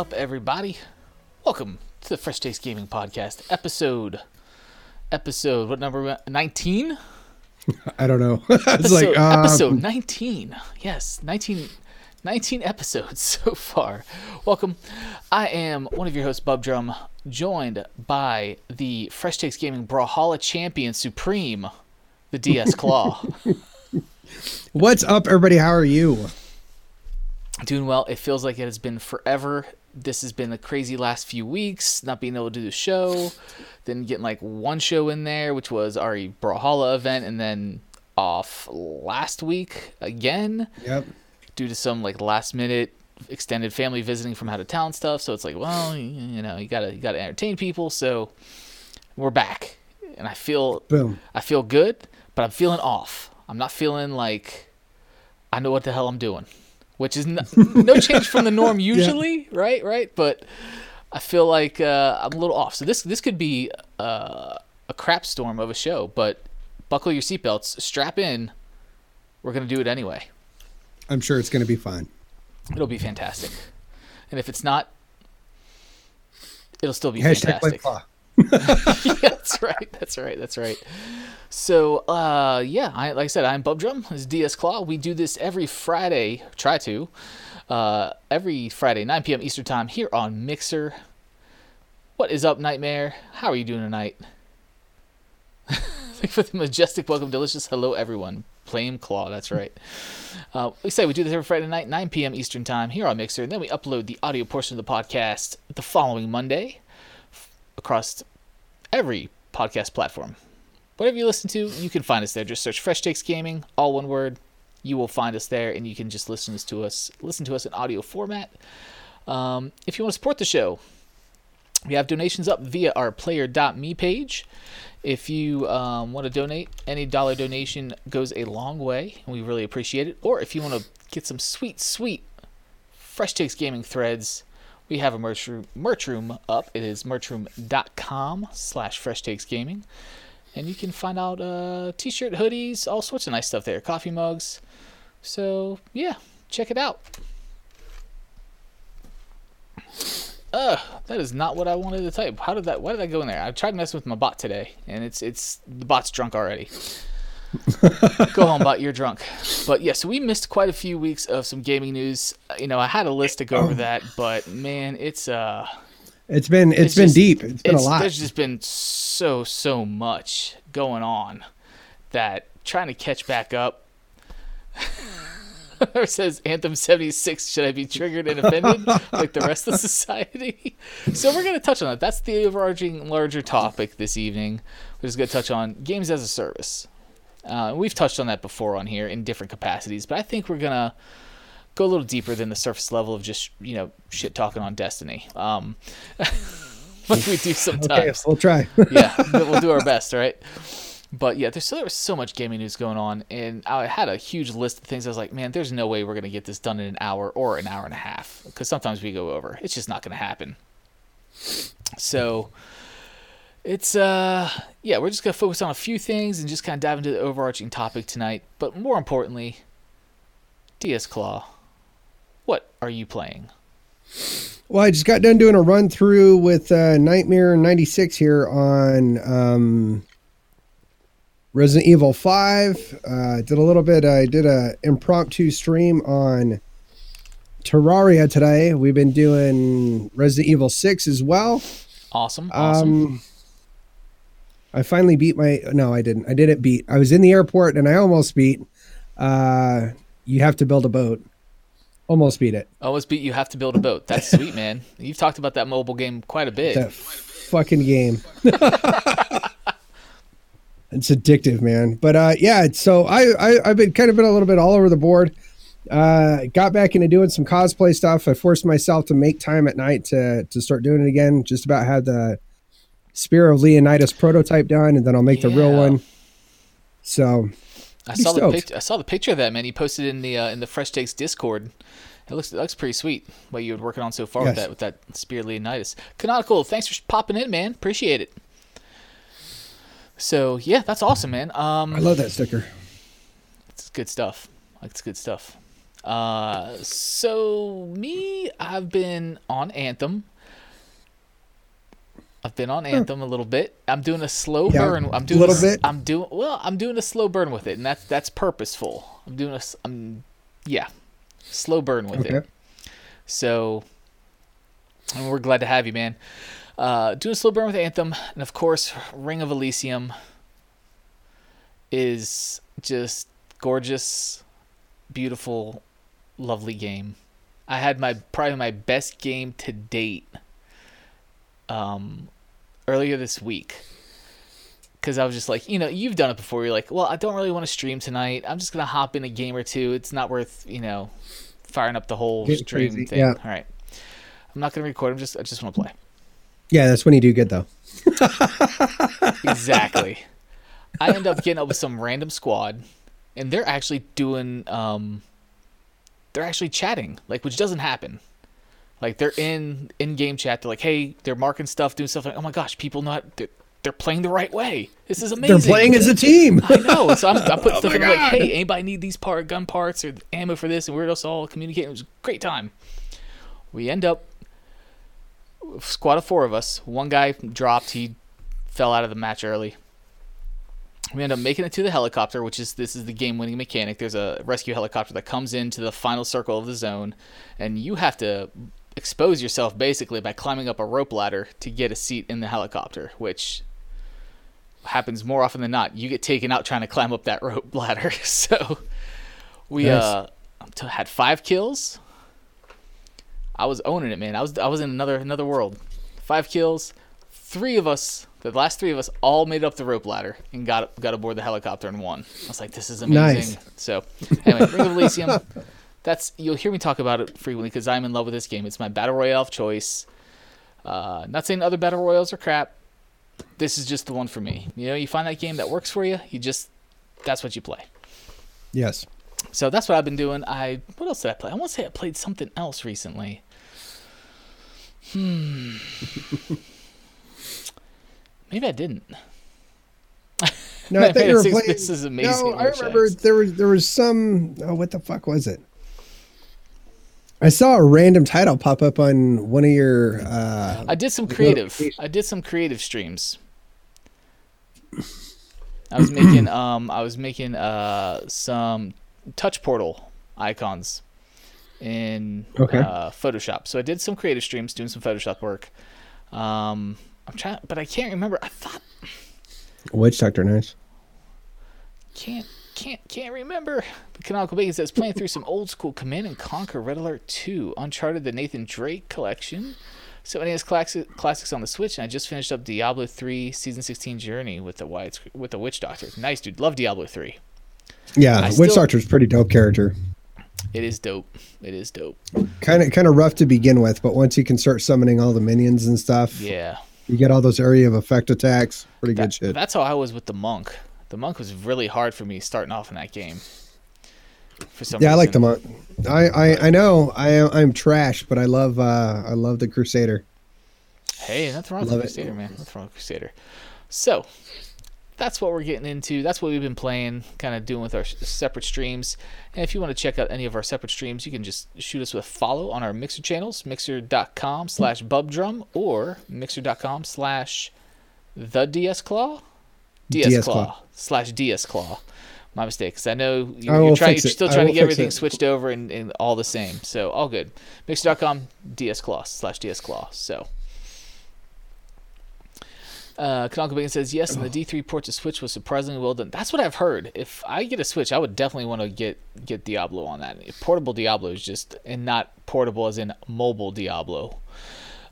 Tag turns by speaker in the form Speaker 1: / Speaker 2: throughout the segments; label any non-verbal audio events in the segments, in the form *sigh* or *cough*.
Speaker 1: Up, everybody? Welcome to the Fresh Takes Gaming Podcast, episode episode what number? Nineteen. *laughs*
Speaker 2: I don't know. *laughs* it's
Speaker 1: Episode,
Speaker 2: like um,
Speaker 1: episode nineteen. Yes, 19, 19 episodes *laughs* so far. Welcome. I am one of your hosts, Bub Drum, joined by the Fresh Takes Gaming Brawlhalla champion supreme, the DS Claw.
Speaker 2: What's up, everybody? How are you?
Speaker 1: Doing well. It feels like it has been forever. This has been a crazy last few weeks, not being able to do the show, then getting like one show in there, which was our Brawlhalla event, and then off last week again
Speaker 2: Yep.
Speaker 1: due to some like last minute extended family visiting from out of town stuff. So it's like, well, you, know, you gotta you gotta entertain people. So we're back, and I feel
Speaker 2: Boom.
Speaker 1: I feel good, but I'm feeling off. I'm not feeling like I know what the hell I'm doing, which is no, *laughs* no change from the norm usually, right? Right, but I feel like uh, I'm a little off. So this this could be uh, a crap storm of a show, but buckle your seatbelts, strap in. We're gonna do it anyway.
Speaker 2: I'm sure it's going to be fine.
Speaker 1: It'll be fantastic. And if it's not, it'll still be
Speaker 2: Hashtag
Speaker 1: fantastic.
Speaker 2: White Claw.
Speaker 1: Yeah, *laughs* that's right. That's right. That's right. So, uh, yeah, I, like I said, I'm Bub Drum. This is DS Claw. We do this every Friday. Try to. Uh, every Friday, 9 p.m. Eastern Time here on Mixer. What is up, Nightmare? How are you doing tonight? Thank *laughs* for the majestic welcome, delicious hello, everyone. Flame Claw, that's right. Uh, we say we do this every Friday night, 9 p.m. Eastern Time here on Mixer, and then we upload the audio portion of the podcast the following Monday across every podcast platform. Whatever you listen to, you can find us there. Just search Fresh Takes Gaming, all one word. You will find us there, and you can just listen to us. Listen to us in audio format. Um, if you want to support the show, we have donations up via our player.me page. If you um, want to donate, any dollar donation goes a long way, and we really appreciate it. Or if you want to get some sweet, sweet Fresh Takes Gaming threads, we have a merch room, merch room up. It is merchroom.com slash Fresh Takes Gaming. And you can find out uh, t-shirt, hoodies, all sorts of nice stuff there, coffee mugs. So, yeah, check it out. Ugh, that is not what I wanted to type. How did that? Why did I go in there? I tried messing with my bot today, and it's it's the bot's drunk already. *laughs* go home, bot. You're drunk. But yeah, so we missed quite a few weeks of some gaming news. You know, I had a list to go over that, but man, it's uh,
Speaker 2: It's been it's
Speaker 1: It's
Speaker 2: been
Speaker 1: just-
Speaker 2: deep. It's been
Speaker 1: it's,
Speaker 2: a lot.
Speaker 1: There's just been so so much going on that trying to catch back up. *laughs* it says Anthem 76 should I be triggered and offended like the rest of *laughs* society? so we're going to touch on that. That's the overarching larger topic this evening. We're just going to touch on games as a service. Uh, we've touched on that before on here in different capacities, but I think we're going to go a little deeper than the surface level of just, you know, shit talking on Destiny. Um, *laughs* like we do *laughs* sometimes
Speaker 2: okay, we'll try. *laughs*
Speaker 1: yeah, but we'll do our best, right? But yeah, there's so, there was so much gaming news going on, and I had a huge list of things. I was like, man, there's no way we're gonna get this done in an hour or an hour and a half, because sometimes we go over. It's just not gonna happen. So it's uh yeah, we're just gonna focus on a few things and just kind of dive into the overarching topic tonight. But more importantly, DS Claw, what are you playing?
Speaker 2: well, I just got done doing a run through with uh, Nightmare 96 here on um, Resident Evil 5. Uh, did a little bit. I did a impromptu stream on Terraria today. We've been doing Resident Evil 6 as well.
Speaker 1: Awesome, awesome.
Speaker 2: Um, I finally beat my. No, I didn't. I didn't beat. I was in the airport and I almost beat. Uh, you have to build a boat. Almost beat it.
Speaker 1: Almost beat you have to build a boat. That's sweet, man. *laughs* You've talked about that mobile game quite a bit.
Speaker 2: That fucking game. *laughs* it's addictive, man. But uh, yeah. So I, I I've been kind of been a little bit all over the board. Uh, got back into doing some cosplay stuff. I forced myself to make time at night to to start doing it again. Just about had the Spear of Leonidas prototype done, and then I'll make the real one. So
Speaker 1: I saw the
Speaker 2: stoked.
Speaker 1: picture. I saw the picture of that man. He posted in the uh, in the Fresh Takes Discord. It looks it looks pretty sweet. What you were working on so far with that with that Spear of Leonidas. Canonical, thanks for popping in, man. Appreciate it. So yeah, that's awesome, man. Um,
Speaker 2: I love that sticker.
Speaker 1: It's good stuff. It's good stuff. Uh, so me, I've been on Anthem. I've been on Anthem a little bit. I'm doing a slow
Speaker 2: Yeah,
Speaker 1: burn. I'm doing
Speaker 2: a
Speaker 1: little
Speaker 2: bit.
Speaker 1: I'm doing well. I'm doing a slow burn with it, and that's that's purposeful. I'm doing a. I'm yeah, slow burn with it. So, and we're glad to have you, man. Uh, doing a slow burn with Anthem, and of course, Ring of Elysium is just gorgeous, beautiful, lovely game. I had my probably my best game to date. Um, earlier this week, because I was just like, you know, you've done it before. You're like, well, I don't really want to stream tonight. I'm just gonna hop in a game or two. It's not worth, you know, firing up the whole stream
Speaker 2: crazy,
Speaker 1: thing.
Speaker 2: yeah.
Speaker 1: All right. I'm not gonna record. I'm just I just want to play.
Speaker 2: Yeah, that's when you do good though. *laughs*
Speaker 1: Exactly. I end up getting up with some random squad, and they're actually doing um, they're actually chatting, like which doesn't happen. Like they're in in game chat. They're like, hey, they're marking stuff, doing stuff. Like, oh my gosh, people not they're, they're playing the right way. This is amazing.
Speaker 2: They're playing as a team.
Speaker 1: I know. So I'm, I'm putting *laughs*
Speaker 2: Oh
Speaker 1: stuff
Speaker 2: my
Speaker 1: in like, hey, anybody need these part gun parts or ammo for this? And we're just all communicating. It was a great time. We end up squad of four of us. One guy dropped. He fell out of the match early. We end up making it to the helicopter, which is this is the game-winning mechanic. There's a rescue helicopter that comes into the final circle of the zone, and you have to expose yourself basically by climbing up a rope ladder to get a seat in the helicopter, which happens more often than not. You get taken out trying to climb up that *laughs* rope ladder. *laughs* so we
Speaker 2: Nice.
Speaker 1: uh had five kills. I was owning it, man. I was I was in another another world. Five kills. Three of us, the last three of us, all made up the rope ladder and got got aboard the helicopter and won. I was like, this is amazing.
Speaker 2: Nice.
Speaker 1: So anyway, Ring of Elysium. *laughs* That's you'll hear me talk about it frequently because I'm in love with this game. It's my battle royale of choice. Uh, not saying other battle royales are crap. This is just the one for me. You know, you find that game that works for you. You just that's what you play.
Speaker 2: yes.
Speaker 1: So that's what I've been doing. I what else did I play? I want to say I played something else recently. Hmm. *laughs* Maybe I didn't.
Speaker 2: No, I thought you *laughs* were playing.
Speaker 1: this is amazing,
Speaker 2: No, I remember there was there was some. Oh, what the fuck was it? I saw a random title pop up on one of your. Uh,
Speaker 1: I did some creative. I did some creative streams. I was making *clears throat* um I was making uh some touch portal icons in
Speaker 2: Okay.
Speaker 1: uh, Photoshop. So I did some creative streams doing some Photoshop work. Um I'm trying but I can't remember. I thought
Speaker 2: Witch Doctor, nice.
Speaker 1: can't can't can't remember. But Canonical Bacon says playing through some old school Command and Conquer Red Alert 2, Uncharted the Nathan Drake collection. So NES classic, classics on the Switch, and I just finished up Diablo 3 Season 16 Journey with the wide with the Witch Doctor. Nice dude, love Diablo 3.
Speaker 2: Yeah,
Speaker 1: I
Speaker 2: Witch Doctor's pretty dope character.
Speaker 1: It is dope. It is dope.
Speaker 2: Kind of kind of rough to begin with, but once you can start summoning all the minions and stuff,
Speaker 1: Yeah.
Speaker 2: you get all those area of effect attacks. Pretty good shit.
Speaker 1: That's how I was with the monk. The monk was really hard for me starting off in that game. For some
Speaker 2: yeah, I like the monk. I, I I know I am I'm trash, but I love uh I love the Crusader.
Speaker 1: Hey, nothing wrong with
Speaker 2: Love it.
Speaker 1: Crusader, man. Nothing wrong with Crusader. So, that's what we're getting into. That's what we've been playing, kind of doing with our separate streams. And if you want to check out any of our separate streams, you can just shoot us with a follow on our Mixer channels, mixer.com slash bubdrum or mixer.com slash the DS Claw? DS, Claw slash DS Claw. My mistake, because I know you- you're, trying, you're still trying to get everything
Speaker 2: it.
Speaker 1: switched over and, and all the same. So, all good. Mixer.com, DS Claw slash DS Claw. So, uh, Canonical Bacon says yes, and the D3 port to Switch was surprisingly well done. That's what I've heard. If I get a Switch, I would definitely want to get get Diablo on that. Portable Diablo is just, and not portable as in mobile Diablo.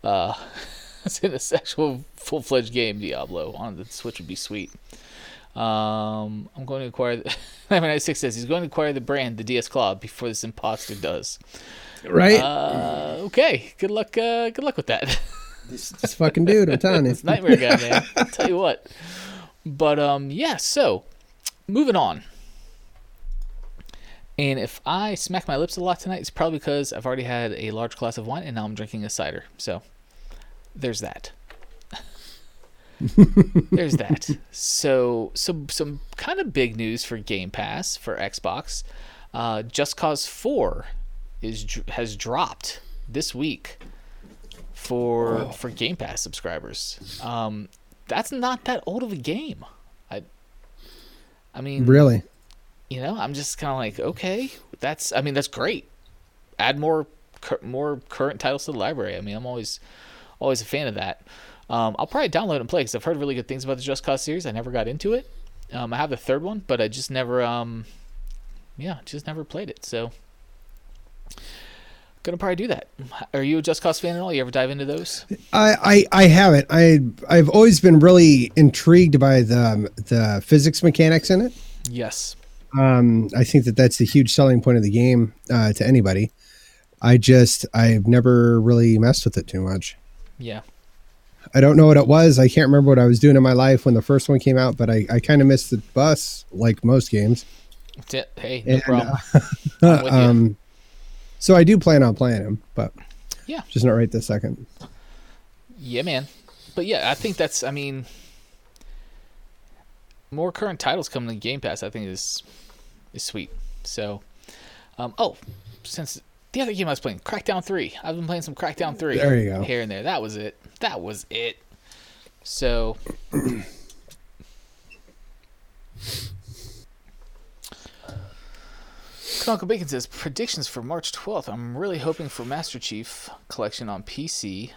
Speaker 1: Uh, *laughs* *laughs* in a actual full fledged game Diablo on the Switch would be sweet. Um, I'm going to acquire. The, *laughs* 96 says he's going to acquire the brand, the DS Claw, before this imposter does.
Speaker 2: Right?
Speaker 1: Uh, okay. Good luck. Uh, good luck with that. *laughs*
Speaker 2: this, this fucking dude, I'm telling you.
Speaker 1: It's nightmare guy, man. I'll tell you what. But um, yeah. So, moving on. And if I smack my lips a lot tonight, it's probably because I've already had a large glass of wine and now I'm drinking a cider. So, there's that. *laughs* there's that. So, some some kind of big news for Game Pass for Xbox. Uh, Just Cause Four is has dropped this week for for Game Pass subscribers. Um, that's not that old of a game. I I mean,
Speaker 2: Really?
Speaker 1: you know, I'm just kind of like, okay, that's. I mean, that's great. Add more, cur- more current titles to the library. I mean, I'm always, always a fan of that. Um, I'll probably download and play because I've heard really good things about the Just Cause series. I never got into it. Um, I have the third one, but I just never, um, yeah, just never played it. So, gonna probably do that. Are you a Just Cause fan at all? You ever dive into those?
Speaker 2: I, I I haven't. I I've always been really intrigued by the the physics mechanics in it.
Speaker 1: Yes.
Speaker 2: Um, I think that that's the huge selling point of the game uh, to anybody. I just I've never really messed with it too much.
Speaker 1: Yeah.
Speaker 2: I don't know what it was. I can't remember what I was doing in my life when the first one came out, but I, I kind of missed the bus like most games.
Speaker 1: T- Hey, no
Speaker 2: And,
Speaker 1: problem. You. *laughs*
Speaker 2: Um, so I do plan on playing him, but
Speaker 1: Yeah.
Speaker 2: just not right this second.
Speaker 1: Yeah, man. But yeah, I think that's. I mean, more current titles coming to Game Pass. I think is is sweet. So, um, oh, since the other game I was playing, Crackdown Three. I've been playing some Crackdown Three.
Speaker 2: There you go.
Speaker 1: Here and there. That was it. That was it. So. *clears throat* Uncle Bacon says predictions for March 12th. I'm really hoping for Master Chief Collection on PC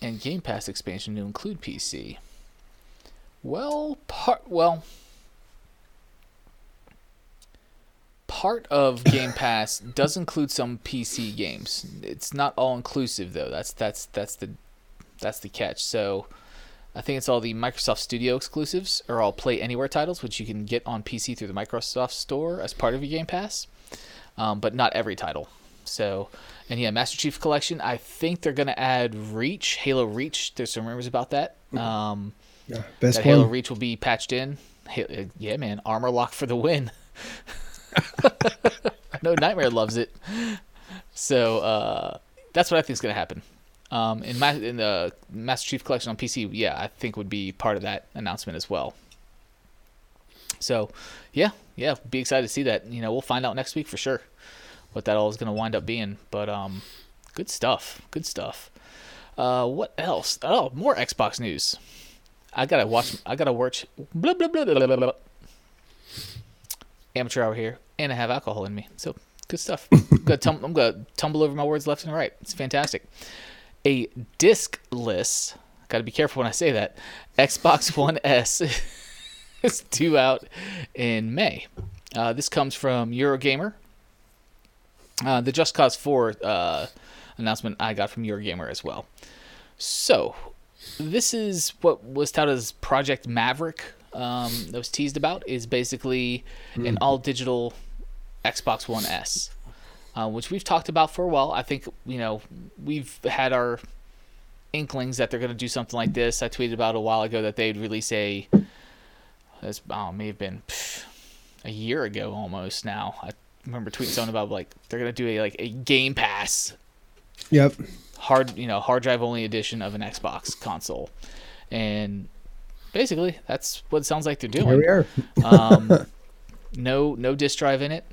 Speaker 1: and Game Pass expansion to include PC. Well, part well, part of Game Pass does include some PC games. It's not all inclusive though. That's that's that's the that's the catch. So I think it's all the Microsoft Studio exclusives or all Play Anywhere titles, which you can get on PC through the Microsoft Store as part of your Game Pass, um, but not every title. So, and yeah, Master Chief Collection. I think they're gonna add Reach, Halo Reach. There's some rumors about that. Um,
Speaker 2: Yeah, best
Speaker 1: that Halo. Reach will be patched in. Uh, Yeah, man, armor lock for the win. *laughs* *laughs* no Nightmare loves it. So uh, that's what I think is gonna happen. Um, in, Ma- in the Master Chief Collection on PC, yeah, I think would be part of that announcement as well. So, yeah, yeah, be excited to see that. You know, we'll find out next week for sure what that all is gonna wind up being. But um, good stuff, good stuff. Uh, what else? Oh, more Xbox news. I gotta watch. I gotta watch. Blah blah blah blah blah. blah. Amateur hour here, and I have alcohol in me, so good stuff. *laughs* I'm gonna, tum- I'm gonna tumble over my words left and right. It's fantastic. A discless. Gotta be careful when I say that. Xbox *laughs* One S is due out in May. Uh, this comes from Eurogamer. Uh, the Just Cause 4 uh, announcement I got from Eurogamer as well. So, this is what was touted as Project Maverick um, that was teased about is basically an all digital Xbox One S, uh, which we've talked about for a while. I think you know we've had our inklings that they're going to do something like this. I tweeted about a while ago that they'd release a. This oh, may have been pff, a year ago almost now. I remember tweeting something about like they're going to do a like a Game Pass
Speaker 2: Yep.
Speaker 1: hard you know hard drive only edition of an Xbox console, and basically that's what it sounds like they're
Speaker 2: Here we
Speaker 1: doing.
Speaker 2: are. *laughs*
Speaker 1: Um, no no disk drive in it,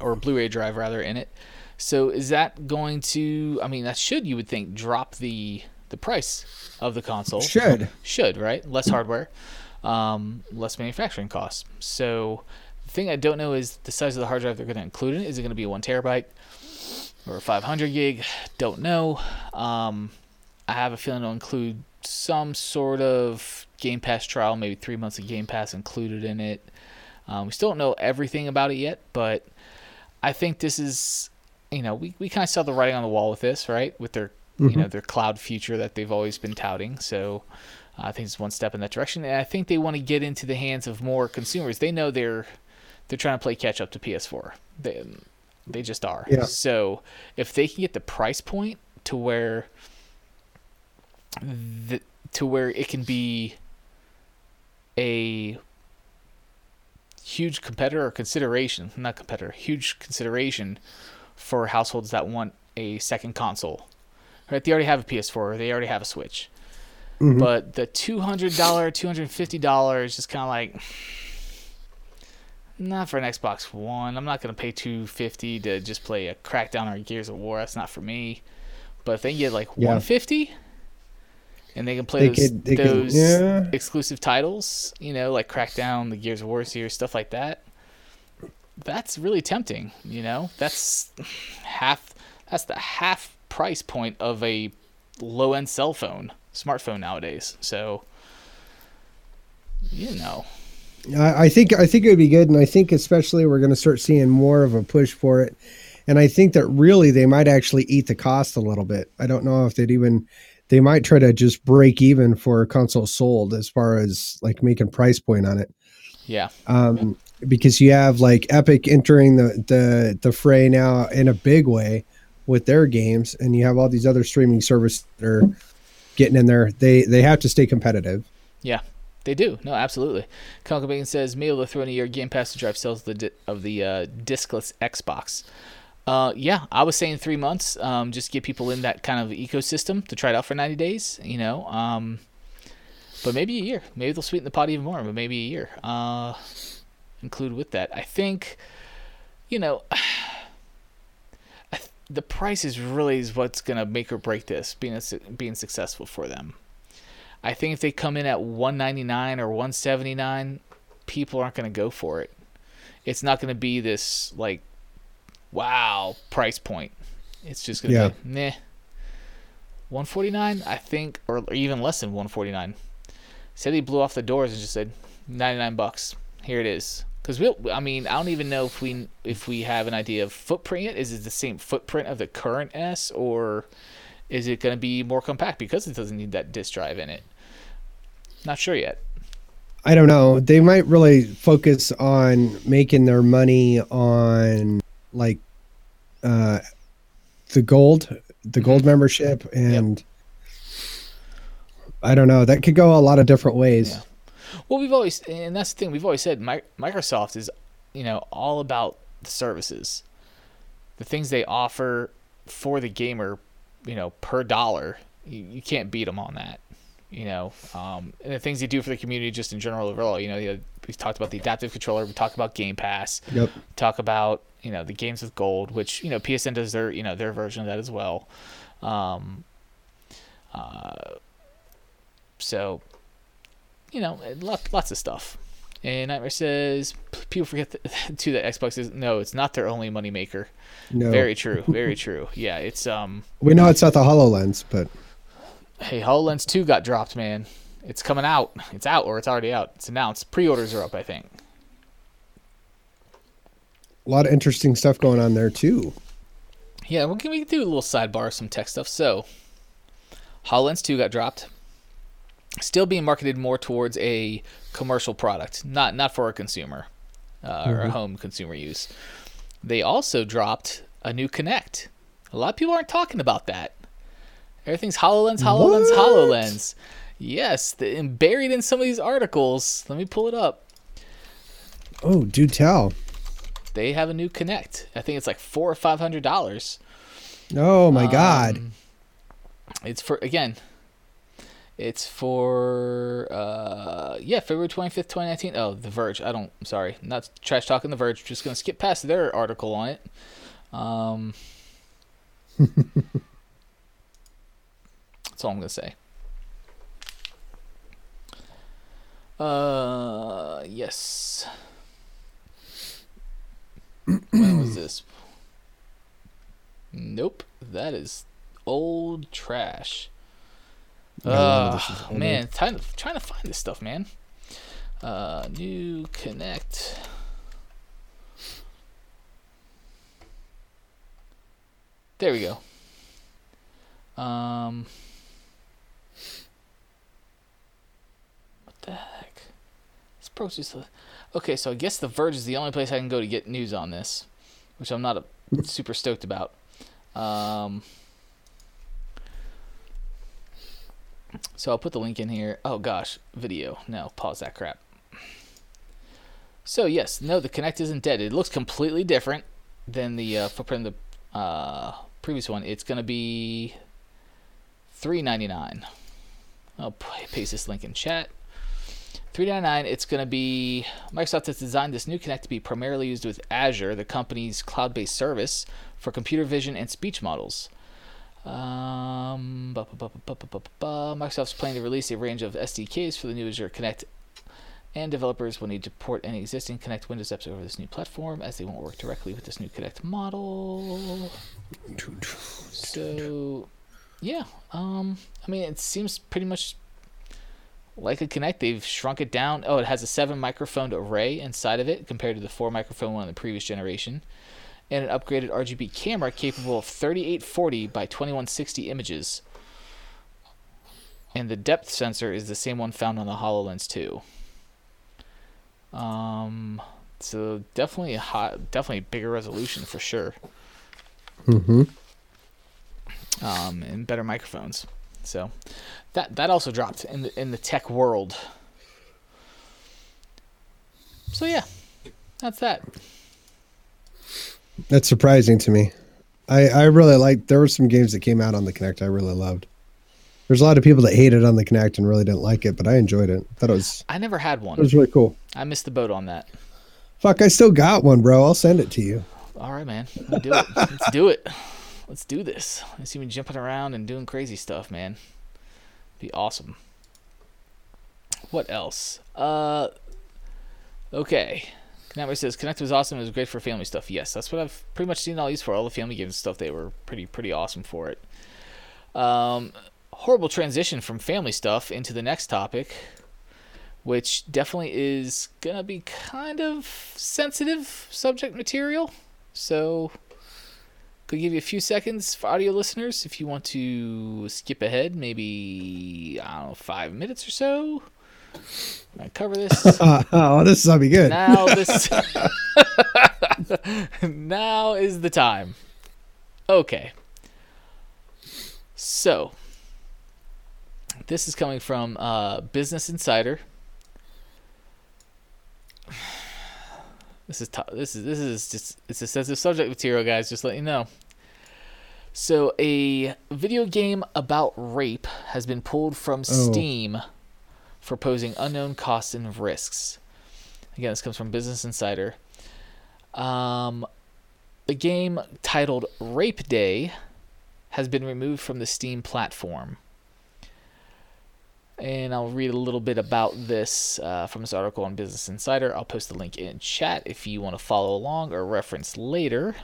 Speaker 1: or Blu-ray drive rather in it. So is that going to? I mean, that should you would think drop the the price of the console.
Speaker 2: Should.
Speaker 1: should right less hardware, um, less manufacturing costs. So the thing I don't know is the size of the hard drive they're going to include in it. Is it going to be one terabyte? or 500 gig. Don't know. Um, I have a feeling it'll include some sort of Game Pass trial, maybe three months of Game Pass included in it. Um, we still don't know everything about it yet, but I think this is, you know, we, we kind of saw the writing on the wall with this, right? With their, you know, their cloud future that they've always been touting. So uh, I think it's one step in that direction, and I think they want to get into the hands of more consumers. They know they're they're trying to play catch up to PS4. They, they just are.
Speaker 2: Yeah.
Speaker 1: So if they can get the price point to where the, to where it can be a huge competitor or consideration, not competitor, huge consideration for households that want a second console. Right? They already have a PS4 or they already have a Switch. Mm-hmm. But the $200, $250 is just kind of like not for an Xbox One. I'm not gonna pay two fifty to just play a Crackdown or Gears of War. That's not for me. But if they get like
Speaker 2: Yeah.
Speaker 1: one fifty, and they can play
Speaker 2: They
Speaker 1: those,
Speaker 2: could- they could- yeah.
Speaker 1: exclusive titles, you know, like Crackdown, the Gears of War series, stuff like that. That's really tempting. You know, that's half. That's the half price point of a low end cell phone, smartphone nowadays. So, you know,
Speaker 2: I, I think I think it would be good, and I think especially we're going to start seeing more of a push for it. And I think that really they might actually eat the cost a little bit. I don't know if they'd even they might try to just break even for a console sold as far as like making price point on it.
Speaker 1: yeah,
Speaker 2: Um, because you have like Epic entering the, the the fray now in a big way with their games, and you have all these other streaming services that are getting in there. They they have to stay competitive.
Speaker 1: yeah, they do. No, absolutely. Canonical Bacon says, "May able to throw in a year Game Pass to drive sales of the di- of the uh, discless Xbox." Uh, yeah, I was saying three months. Um, just get people in that kind of ecosystem to try it out for ninety days. You know, um, but maybe a year. Maybe they'll sweeten the pot even more. But maybe a year. Uh, include with that. I think, you know, *sighs* th- the price is really is what's gonna make or break this being a, being successful for them. I think if they come in at one ninety nine or one seventy nine, people aren't gonna go for it. It's not gonna be this like, wow price point. It's just gonna
Speaker 2: Yeah.
Speaker 1: be meh. One forty nine, I think, or even less than one forty nine. Said he blew off the doors and just said ninety nine bucks. Here it is. Because we, I mean, I don't even know if we if we have an idea of footprint. yet. Is it the same footprint of the current S, or is it going to be more compact because it doesn't need that disk drive in it? Not sure yet.
Speaker 2: I don't know. They might really focus on making their money on like uh the gold, the gold membership and I don't know. That could go a lot of different ways.
Speaker 1: Yeah. Well, we've always, and that's the thing, we've always said Mi- Microsoft is, you know, all about the services, the things they offer for the gamer, you know, per dollar. You, you can't beat them on that, you know. Um, and the things they do for the community, just in general overall, you know, we talked about the adaptive controller, we talked about Game Pass,
Speaker 2: Yep.
Speaker 1: talk about you know the games with gold, which you know PSN does their you know their version of that as well. Um, uh, so you know, lots lots of stuff. And Nightmare says people forget that, *laughs* too that Xbox is no, it's not their only moneymaker.
Speaker 2: No.
Speaker 1: Very true, very *laughs* true. Yeah, it's um.
Speaker 2: we know it's not the HoloLens, but
Speaker 1: Hey, HoloLens two got dropped, man. It's coming out. It's out or it's already out. It's announced. Pre-orders are up, I think.
Speaker 2: a lot of interesting stuff going on there too.
Speaker 1: Yeah, we can we can do a little sidebar of some tech stuff. So, HoloLens 2 got dropped. Still being marketed more towards a commercial product, not not for a consumer uh, or a home consumer use. They also dropped a new Kinect. A lot of people aren't talking about that. Everything's HoloLens, HoloLens,
Speaker 2: What?
Speaker 1: HoloLens. Yes, the, and buried in some of these articles. Let me pull it up.
Speaker 2: Oh, do tell.
Speaker 1: They have a new Kinect. I think it's like four or five hundred dollars.
Speaker 2: Oh my god.
Speaker 1: Um, It's for again. It's for uh yeah February twenty fifth twenty nineteen. Oh, The Verge. I don't. I'm sorry, not trash talking The Verge. Just gonna skip past their article on it. Um. *laughs* that's all I'm gonna say. Uh yes. when was this? Nope, that is old trash.
Speaker 2: Yeah, a lot of this is
Speaker 1: Uh, man, trying to, trying to find this stuff, man. Uh, new Kinect. There we go. Um, the heck? This approach. Okay, so I guess The Verge is the only place I can go to get news on this, which I'm not a, super stoked about. Um, so I'll put the link in here. Oh gosh, video. No, pause that crap. So yes, no, the Kinect isn't dead. It looks completely different than the uh, footprint of the uh, previous one. It's gonna be three ninety nine. I'll paste this link in chat. 399 it's going to be microsoft has designed this new Kinect to be primarily used with azure the company's cloud-based service for computer vision and speech models um, microsoft's planning to release a range of sdks for the new azure Kinect and developers will need to port any existing Kinect Windows apps over this new platform as they won't work directly with this new Kinect model. So, yeah, um, I mean, it seems pretty much like a Kinect. They've shrunk it down. Oh, it has a seven microphone array inside of it compared to the four microphone one in the previous generation, and an upgraded RGB camera capable of 3840 by 2160 images. And the depth sensor is the same one found on the HoloLens 2. Um, so definitely a hot, definitely bigger resolution for sure.
Speaker 2: Mm-hmm.
Speaker 1: Um, and better microphones. So that that also dropped in the in the tech world. So yeah, that's that.
Speaker 2: That's surprising to me. I I really like. There were some games that came out on the Kinect I really loved. There's a lot of people that hated on the Kinect and really didn't like it, but I enjoyed it. It was.
Speaker 1: I never had one.
Speaker 2: It was really cool.
Speaker 1: I missed the boat on that.
Speaker 2: Fuck, I still got one, bro. I'll send it to you.
Speaker 1: All right, man. Let's do it. Let's do it. Let's do this. Let's see me jumping around and doing crazy stuff, man. Be awesome. What else? Uh, okay. Knapper says Kinect was awesome. It was great for family stuff. Yes, that's what I've pretty much seen all these for. All the family games stuff, they were pretty pretty awesome for it. Um, horrible transition from family stuff into the next topic, which definitely is gonna be kind of sensitive subject material. So, could give you a few seconds for audio listeners if you want to skip ahead, maybe I don't know, five minutes or so. I cover this. *laughs*
Speaker 2: oh, this is gonna be good.
Speaker 1: Now this. *laughs* *laughs* now is the time. Okay. So, this is coming from uh, Business Insider. This is t- this is this is just it's a sensitive subject material, guys. Just let you know. So, a video game about rape has been pulled from
Speaker 2: Oh.
Speaker 1: Steam for posing unknown costs and risks. Again, this comes from Business Insider. Um, the game titled Rape Day has been removed from the Steam platform. And I'll read a little bit about this uh, from this article on Business Insider. I'll post the link in chat if you want to follow along or reference later.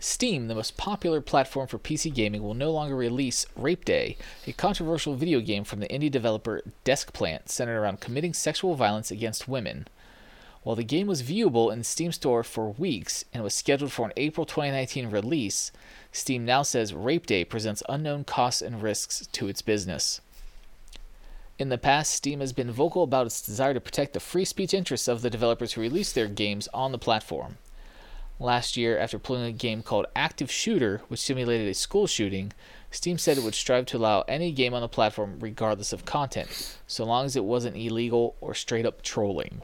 Speaker 1: Steam, the most popular platform for PC gaming, will no longer release Rape Day, a controversial video game from the indie developer Deskplant centered around committing sexual violence against women. While the game was viewable in the Steam store for weeks and was scheduled for an April 2019 release, Steam now says Rape Day presents unknown costs and risks to its business. In the past, Steam has been vocal about its desire to protect the free speech interests of the developers who release their games on the platform. Last year, after pulling a game called Active Shooter, which simulated a school shooting, Steam said it would strive to allow any game on the platform regardless of content, so long as it wasn't illegal or straight up trolling.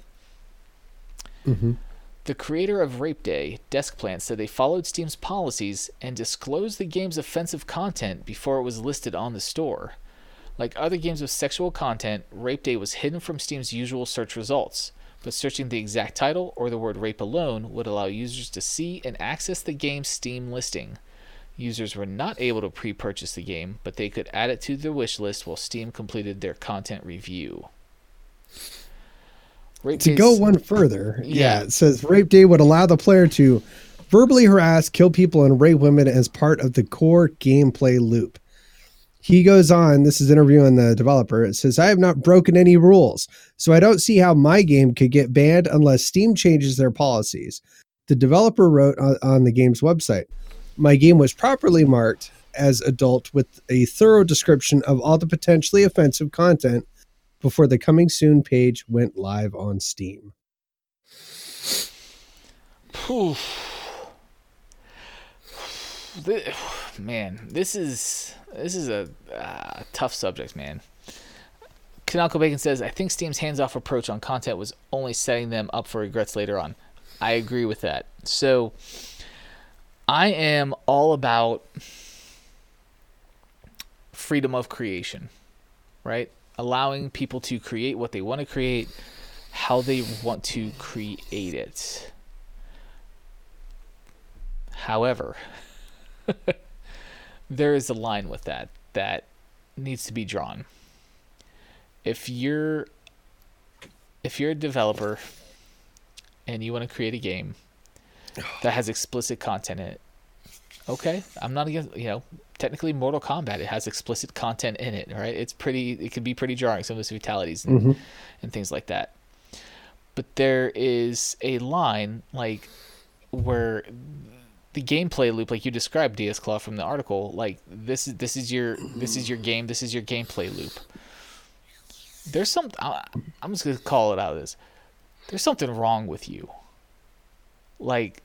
Speaker 1: Mm-hmm. The creator of Rape Day, Deskplant, said they followed Steam's policies and disclosed the game's offensive content before it was listed on the store. Like other games with sexual content, Rape Day was hidden from Steam's usual search results, but searching the exact title or the word rape alone would allow users to see and access the game's Steam listing. Users were not able to pre purchase the game, but they could add it to their wish list while Steam completed their content review. Rape
Speaker 2: to
Speaker 1: Day's-
Speaker 2: go one further, *laughs*
Speaker 1: Yeah.
Speaker 2: yeah. it says Rape Day would allow the player to verbally harass, kill people, and rape women as part of the core gameplay loop. He goes on, this is interviewing the developer. It says, I have not broken any rules, so I don't see how my game could get banned unless Steam changes their policies. The developer wrote on, on the game's website, My game was properly marked as adult with a thorough description of all the potentially offensive content before the coming soon page went live on Steam.
Speaker 1: Man, this is this is a uh, tough subject, man. Canonical Bacon says, "I think Steam's hands-off approach on content was only setting them up for regrets later on." I agree with that. So, I am all about freedom of creation. right? Allowing people to create what they want to create, how they want to create it. However, *laughs* there is a line with that that needs to be drawn. If you're if you're a developer and you want to create a game *sighs* that has explicit content in it, okay, I'm not against you know technically Mortal Kombat it has explicit content in it, right? It's pretty it can be pretty jarring some of those fatalities and,
Speaker 2: Mm-hmm.
Speaker 1: and things like that. But there is a line like where the gameplay loop, like you described, DS Claw from the article, like this is this is your this is your game, this is your gameplay loop. There's some. I'm just gonna call it out Of this there's something wrong with you. Like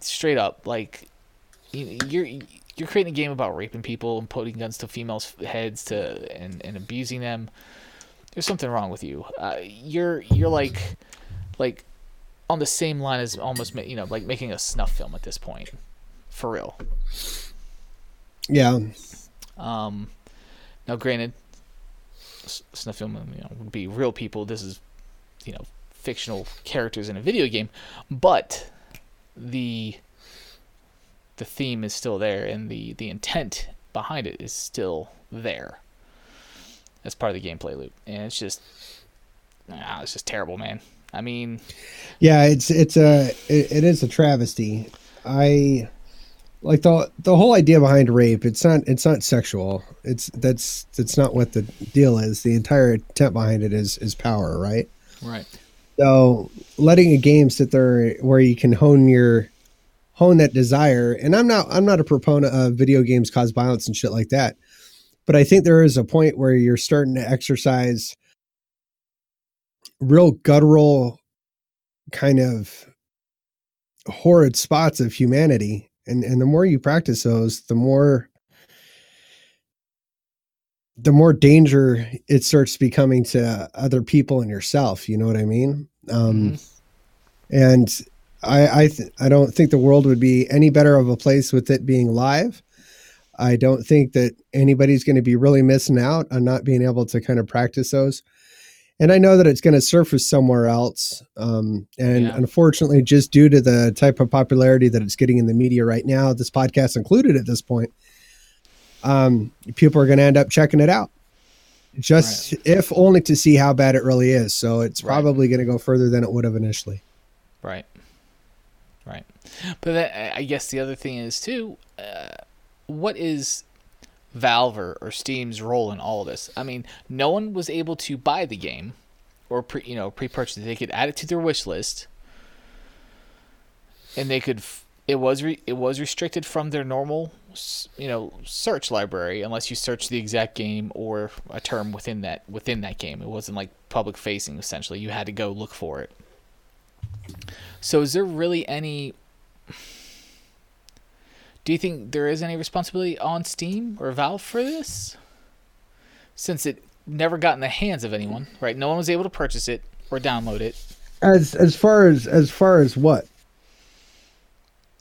Speaker 1: straight up, like you- you're you're creating a game about raping people and putting guns to females' heads to and, and abusing them. There's something wrong with you. Uh, you're you're like like on the same line as almost you know like making a snuff film at this point, for real.
Speaker 2: Yeah.
Speaker 1: Um, now, granted, snuff film you know, would be real people. This is, you know, fictional characters in a video game, but the the theme is still there, and the the intent behind it is still there. As part of the gameplay loop, and it's just, ah, it's just terrible, man. I mean,
Speaker 2: Yeah, it's it's a it, it is a travesty. I like the the whole idea behind rape. It's not it's not sexual. It's that's that's not what the deal is. The entire intent behind it is is power, right?
Speaker 1: right,
Speaker 2: So letting a game sit there where you can hone your hone that desire. And I'm not I'm not a proponent of video games cause violence and shit like that. But I think there is a point where you're starting to exercise real guttural kind of horrid spots of humanity. And and the more you practice those, the more the more danger it starts becoming to other people and yourself. You know what I mean? Um,
Speaker 1: Mhm.
Speaker 2: And I I, th- I don't think the world would be any better of a place with it being live. I don't think that anybody's going to be really missing out on not being able to kind of practice those. And I know that it's going to surface somewhere else. Um, and
Speaker 1: Yeah.
Speaker 2: unfortunately, just due to the type of popularity that it's getting in the media right now, this podcast included at this point, um, people are going to end up checking it out. Just if only to see how bad it really is. So it's
Speaker 1: Right.
Speaker 2: probably going to go further than it would have initially.
Speaker 1: Right. But that, I guess the other thing is too, uh, what is Valve or, Steam's role in all of this? I mean, no one was able to buy the game or pre, you know pre-purchase it. They could add it to their wish list, and they could. f- It was re, it was restricted from their normal, you know, search library unless you search the exact game or a term within that within that game. It wasn't like public facing. Essentially, you had to go look for it. So is there really any Do you think there is any responsibility on Steam or Valve for this? Since it never got in the hands of anyone, right? No one was able to purchase it or download it.
Speaker 2: As as far as as far as what?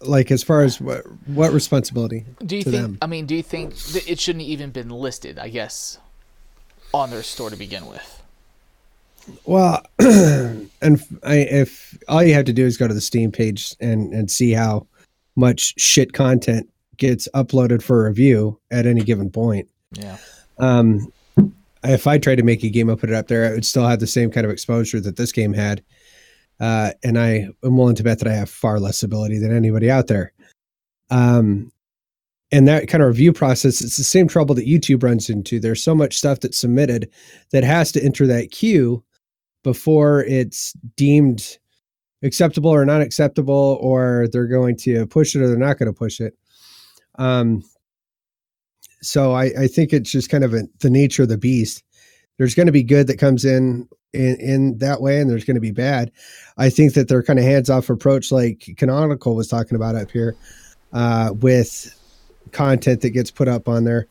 Speaker 2: Like as far as what what responsibility?
Speaker 1: Do you think
Speaker 2: them?
Speaker 1: I mean, do you think that it shouldn't even been listed, I guess, on their store to begin with?
Speaker 2: Well, *clears throat* and I, if all you have to do is go to the Steam page and and see how much shit content gets uploaded for review at any given point.
Speaker 1: Yeah.
Speaker 2: Um, if I tried to make a game and put it up there, it would still have the same kind of exposure that this game had. Uh, and I am willing to bet that I have far less ability than anybody out there. Um, and that kind of review process, it's the same trouble that YouTube runs into. There's so much stuff that's submitted that has to enter that queue before it's deemed acceptable or not acceptable, or they're going to push it or they're not going to push it. Um, so I, I think it's just kind of a, the nature of the beast. There's going to be good that comes in, in in that way, and there's going to be bad. I think that their kind of hands off approach, like Canonical was talking about up here, uh, with content that gets put up on there.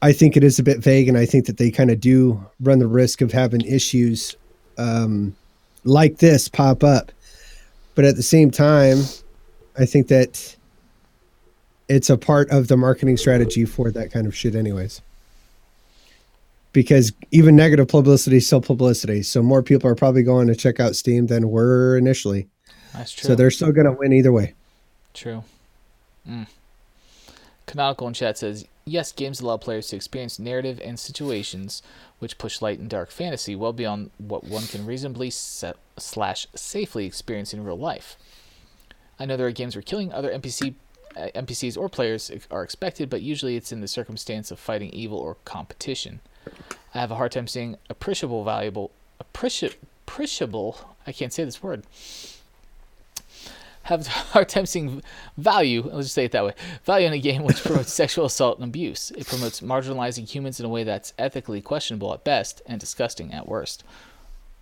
Speaker 2: I think it is a bit vague, and I think that they kind of do run the risk of having issues um, like this pop up. But at the same time, I think that it's a part of the marketing strategy for that kind of shit, anyways. because even negative publicity is still publicity. So more people are probably going to check out Steam than were initially.
Speaker 1: That's true.
Speaker 2: So they're still going to win either way.
Speaker 1: True. Mm. Canonical in chat says, yes, games allow players to experience narrative and situations which push light and dark fantasy well beyond what one can reasonably slash safely experience in real life. I know there are games where killing other NPC uh, NPCs or players are expected, but usually it's in the circumstance of fighting evil or competition. I have a hard time seeing appreciable valuable appreci- appreciable I can't say this word have hard time seeing value, let's just say it that way, value in a game which promotes *laughs* sexual assault and abuse. It promotes marginalizing humans in a way that's ethically questionable at best and disgusting at worst.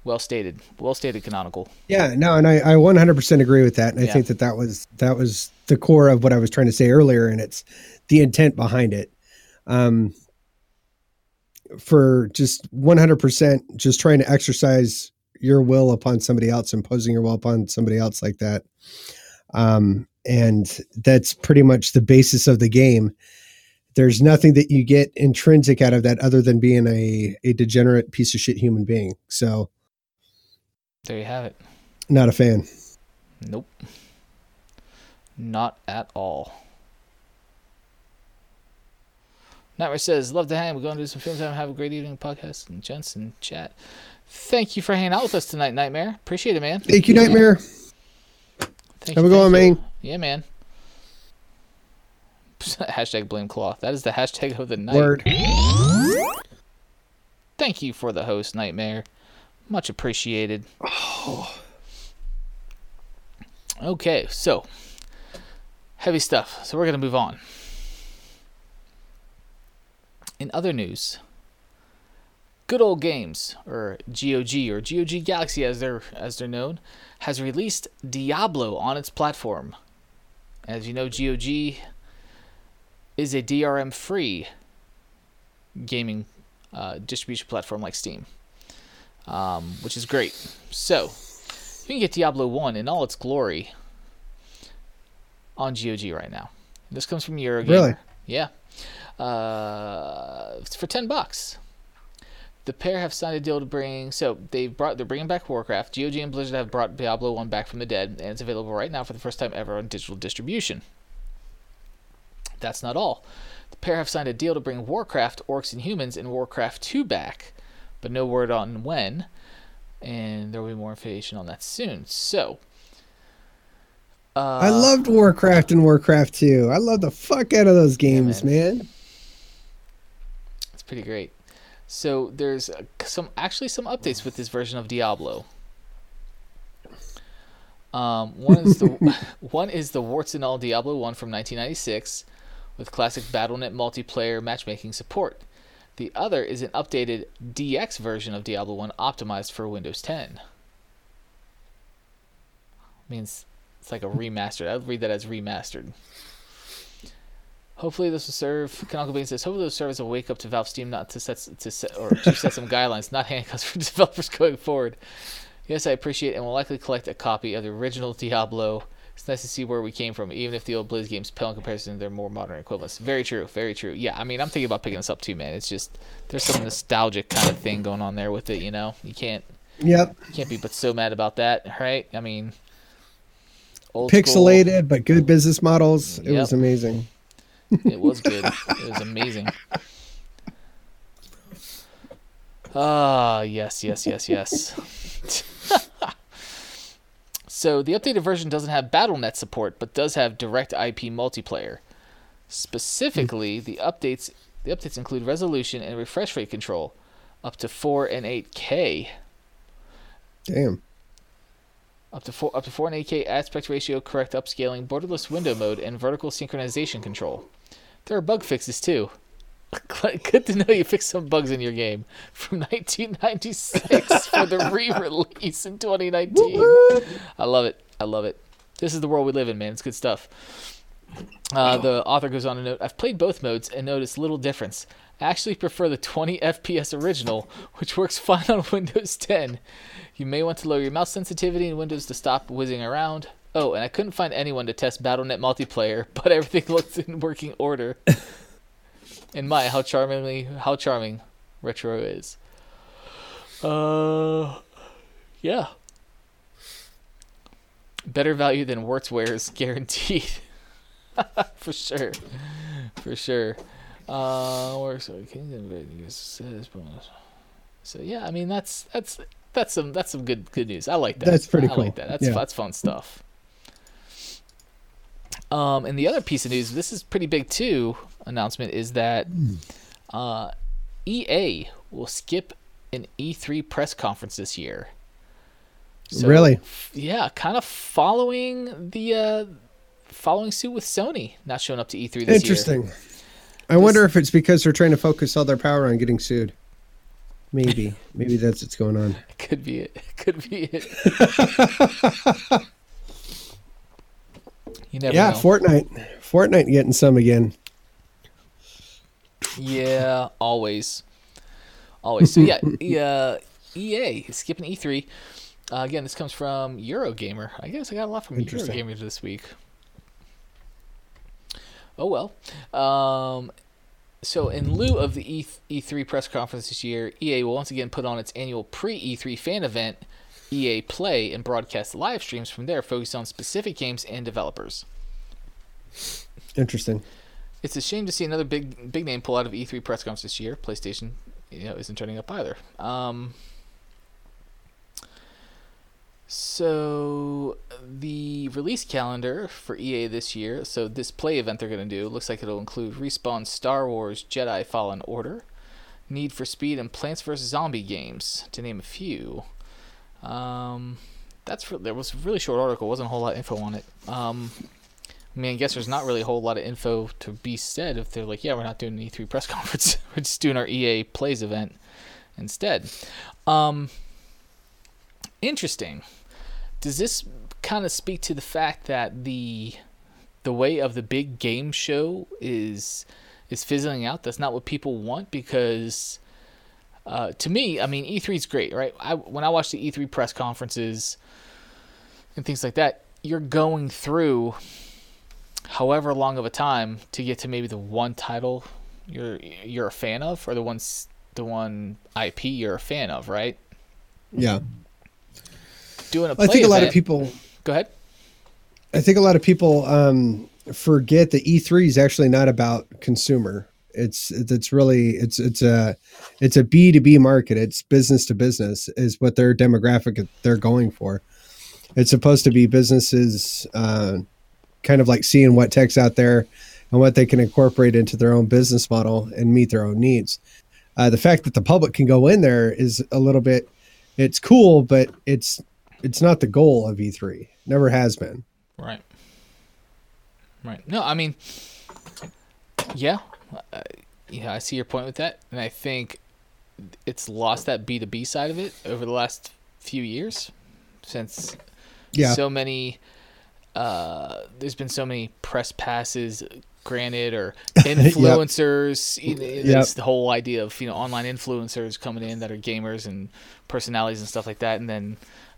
Speaker 1: Well stated. Well stated, canonical.
Speaker 2: Yeah, no, and I, I 100% agree with that. And I
Speaker 1: Yeah.
Speaker 2: think that that was that was the core of what I was trying to say earlier, and it's the intent behind it. Um, for just 100% just trying to exercise your will upon somebody else, imposing your will upon somebody else like that. Um, and that's pretty much the basis of the game. There's nothing that you get intrinsic out of that other than being a, a degenerate piece of shit human being. So,
Speaker 1: There you have it.
Speaker 2: not a fan.
Speaker 1: Nope. Not at all. Nightmare says, Love to hang. We're going to do some film time. Have a great evening, podcast and gents and chat. Thank you for hanging out with us tonight, Nightmare. Appreciate it, man.
Speaker 2: Thank you, Nightmare.
Speaker 1: Thank
Speaker 2: Have
Speaker 1: you,
Speaker 2: a one, man.
Speaker 1: Yeah, man. *laughs* hashtag blame cloth. That is the hashtag of the night.
Speaker 2: Word.
Speaker 1: Thank you for the host, Nightmare. Much appreciated. *sighs* Okay, so heavy stuff. So we're gonna move on. In other news, Good Old Games, or GOG, or GOG Galaxy as they're as they're known, has released Diablo on its platform. As you know, GOG is a DRM free gaming uh, distribution platform like Steam, um, which is great. So, you can get Diablo 1 in all its glory on GOG right now. This comes from Eurogamer.
Speaker 2: Really?
Speaker 1: Yeah. Uh, it's for 10 bucks. The pair have signed a deal to bring. So they brought. They're bringing back Warcraft. GOG and Blizzard have brought Diablo One back from the dead, and it's available right now for the first time ever on digital distribution. That's not all. The pair have signed a deal to bring Warcraft, Orcs and Humans, and Warcraft 2 back, but no word on when. And there will be more information on that soon. So, uh,
Speaker 2: I loved Warcraft and Warcraft 2. I love the fuck out of those games, man.
Speaker 1: It's pretty great. So there's uh, some actually some updates with this version of Diablo. Um, one is the *laughs* *laughs* one is the warts and all Diablo one from 1996, with classic BattleNet multiplayer matchmaking support. The other is an updated DX version of Diablo 1 optimized for Windows 10. Means it's like a remastered. I'd read that as remastered. Hopefully this will serve. Canonical Bacon says, hopefully this will serve as a wake up to Valve Steam not to set to set or to set some guidelines, not handcuffs for *laughs* developers going forward. Yes, I appreciate and will likely collect a copy of the original Diablo. It's nice to see where we came from, even if the old Blizz games pale in comparison to their more modern equivalents. Very true, very true. Yeah, I mean, I'm thinking about picking this up too, man. It's just there's some nostalgic kind of thing going on there with it. You know, you can't
Speaker 2: Yep.
Speaker 1: you can't be but so mad about that, right? I mean, old school-
Speaker 2: Pixelated, but good business models. It
Speaker 1: Yep.
Speaker 2: was amazing.
Speaker 1: It was good. it was amazing. Ah, yes, yes, yes, yes. *laughs* so the updated version doesn't have BattleNet support, but does have Direct IP multiplayer. Specifically, the updates the updates include resolution and refresh rate control, up to four and eight K.
Speaker 2: Damn.
Speaker 1: Up to four, up to four and eight K aspect ratio, correct upscaling, borderless window mode, and vertical synchronization control. There are bug fixes too. *laughs* Good to know you fixed some bugs in your game from *laughs* 1996 for the *laughs* re-release in 2019. I love it. I love it. This is the world we live in, man. It's good stuff. Uh, the author goes on to note, I've played both modes and noticed little difference. I actually prefer the 20 *laughs* FPS original, which works fine on Windows 10. You may want to lower your mouse sensitivity in Windows to stop whizzing around. Oh, and I couldn't find anyone to test BattleNet multiplayer, *laughs* but everything looks in working order. *laughs* And my, how charmingly, how charming Retro is. Uh, yeah. Better value than Wurtzwares, guaranteed. For sure. For sure. Uh, or so So yeah, I mean that's that's that's some that's some good good news. I like that.
Speaker 2: That's pretty
Speaker 1: I
Speaker 2: cool.
Speaker 1: like that. That's
Speaker 2: Yeah.
Speaker 1: that's fun stuff. Um, and the other piece of news, this is pretty big too. Announcement is that uh, EA will skip an E3 press conference this year.
Speaker 2: Really?
Speaker 1: Yeah, kind of following the uh, following suit with Sony not showing up to E3 this year.
Speaker 2: Interesting. I wonder if it's because they're trying to focus all their power on getting sued. Maybe. *laughs* Maybe that's what's going on. *laughs*
Speaker 1: Could be it. *laughs* Could be it. you never
Speaker 2: yeah,
Speaker 1: know.
Speaker 2: Fortnite. Fortnite getting some again.
Speaker 1: Yeah, always, always. So yeah, yeah. EA skipping E3. Uh, again, this comes from Eurogamer. I guess I got a lot from
Speaker 2: Interesting.
Speaker 1: Eurogamer this week. Oh well. Um, so in lieu of the E E3 press conference this year, EA will once again put on its annual pre-E3 fan event, EA Play, and broadcast live streams from there, focused on specific games and developers.
Speaker 2: Interesting.
Speaker 1: It's a shame to see another big big name pull out of E3 press conference this year. PlayStation, you know, isn't turning up either. Um, so the release calendar for EA this year, so this play event they're going to do, looks like it'll include Respawn Star Wars Jedi Fallen Order, Need for Speed, and Plants vs Zombie games, to name a few. Um, that's re- there was a really short article, wasn't a whole lot of info on it. Um, I mean, I guess there's not really a whole lot of info to be said if they're like, yeah, we're not doing an E3 press *laughs* conference. we're just doing our EA Plays event instead. Um, interesting. Does this kind of speak to the fact that the the way of the big game show is is fizzling out? That's not what people want because uh, to me, I mean, E3 is great, right? I, when I watch the E3 press conferences and things like that, you're going through however long of a time to get to maybe the one title you're you're a fan of or the one the one IP you're a fan of, right?
Speaker 2: Yeah.
Speaker 1: Doing a
Speaker 2: I think a lot of people
Speaker 1: Go ahead.
Speaker 2: I think a lot of people um, forget that E3 is actually not about consumer. It's it's really it's it's a it's a B two B market. It's business to business is what their demographic they're going for. It's supposed to be businesses uh, kind of like seeing what tech's out there and what they can incorporate into their own business model and meet their own needs. Uh, the fact that the public can go in there is a little bit it's cool, but it's it's not the goal of E3. Never has been.
Speaker 1: Right. Right. No, I mean, yeah, uh, yeah, I see your point with that, and I think it's lost that B two B side of it over the last few years, since
Speaker 2: Yeah.
Speaker 1: so many. Uh, there's been so many press passes granted or *laughs* influencers. you know, It's the whole idea of you know online influencers coming in that are gamers and personalities and stuff like that, and then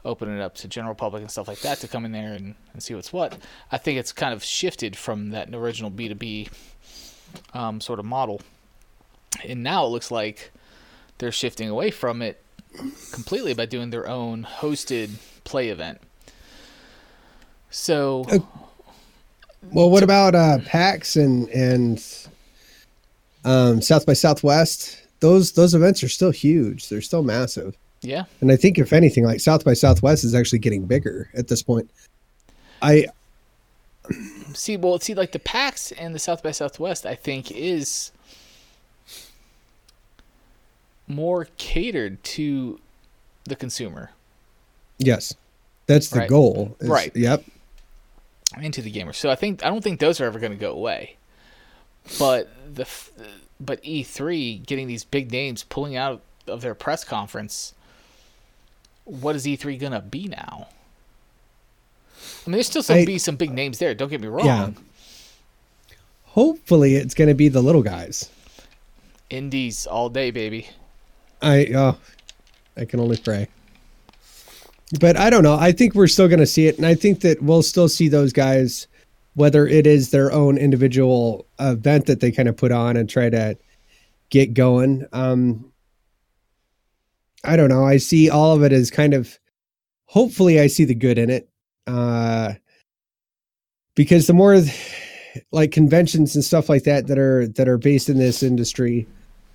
Speaker 1: opening it up to general public and stuff like that to come in there and, and see what's what. I think it's kind of shifted from that original B two B um, sort of model, and now it looks like they're shifting away from it completely by doing their own hosted play event. So
Speaker 2: Uh, Well, what about uh, PAX and and um, South by Southwest? Those those events are still huge. They're still massive.
Speaker 1: Yeah,
Speaker 2: And I think if anything, like South by Southwest is actually getting bigger at this point. I
Speaker 1: see well see like the PAX and the South by Southwest I think is more catered to the consumer
Speaker 2: yes, that's the
Speaker 1: Right.
Speaker 2: goal. is-
Speaker 1: Right.
Speaker 2: Yep.
Speaker 1: into the gamer. So I think I don't think those are ever going to go away. But the but E3 getting these big names pulling out of their press conference. What is E3 going to be now? I mean, there's still some
Speaker 2: I-
Speaker 1: be some big names there. Don't get me wrong.
Speaker 2: Yeah. Hopefully, it's going to be the little guys.
Speaker 1: Indies all day, baby.
Speaker 2: I oh, I can only pray. But I don't know. I think we're still going to see it, and I think that we'll still see those guys, whether it is their own individual event that they kind of put on and try to get going. Um, I don't know. I see all of it as kind of hopefully I see the good in it. Uh because the more like conventions and stuff like that that are that are based in this industry,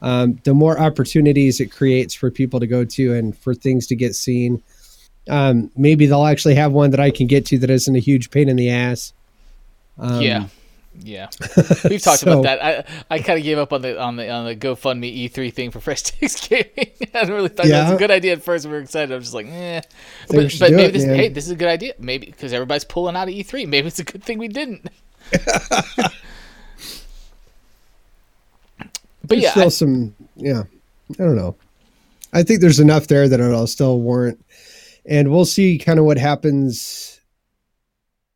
Speaker 2: um, the more opportunities it creates for people to go to and for things to get seen. Um, maybe they'll actually have one that I can get to that isn't a huge pain in the ass.
Speaker 1: Um, yeah, yeah, *laughs* we've talked so, about that. I I kind of gave up on the on the on the GoFundMe E3 thing for Fresh *laughs* Takes Gaming. *laughs* I didn't really thought yeah. that was a good idea at first. We were excited. I was just like, eh. But, but maybe it, this, hey, this is a good idea. Maybe because everybody's pulling out of E3. Maybe it's a good thing we didn't.
Speaker 2: but there's yeah, still I, some yeah. I don't know. I think there's enough there that it'll still warrant, and we'll see kind of what happens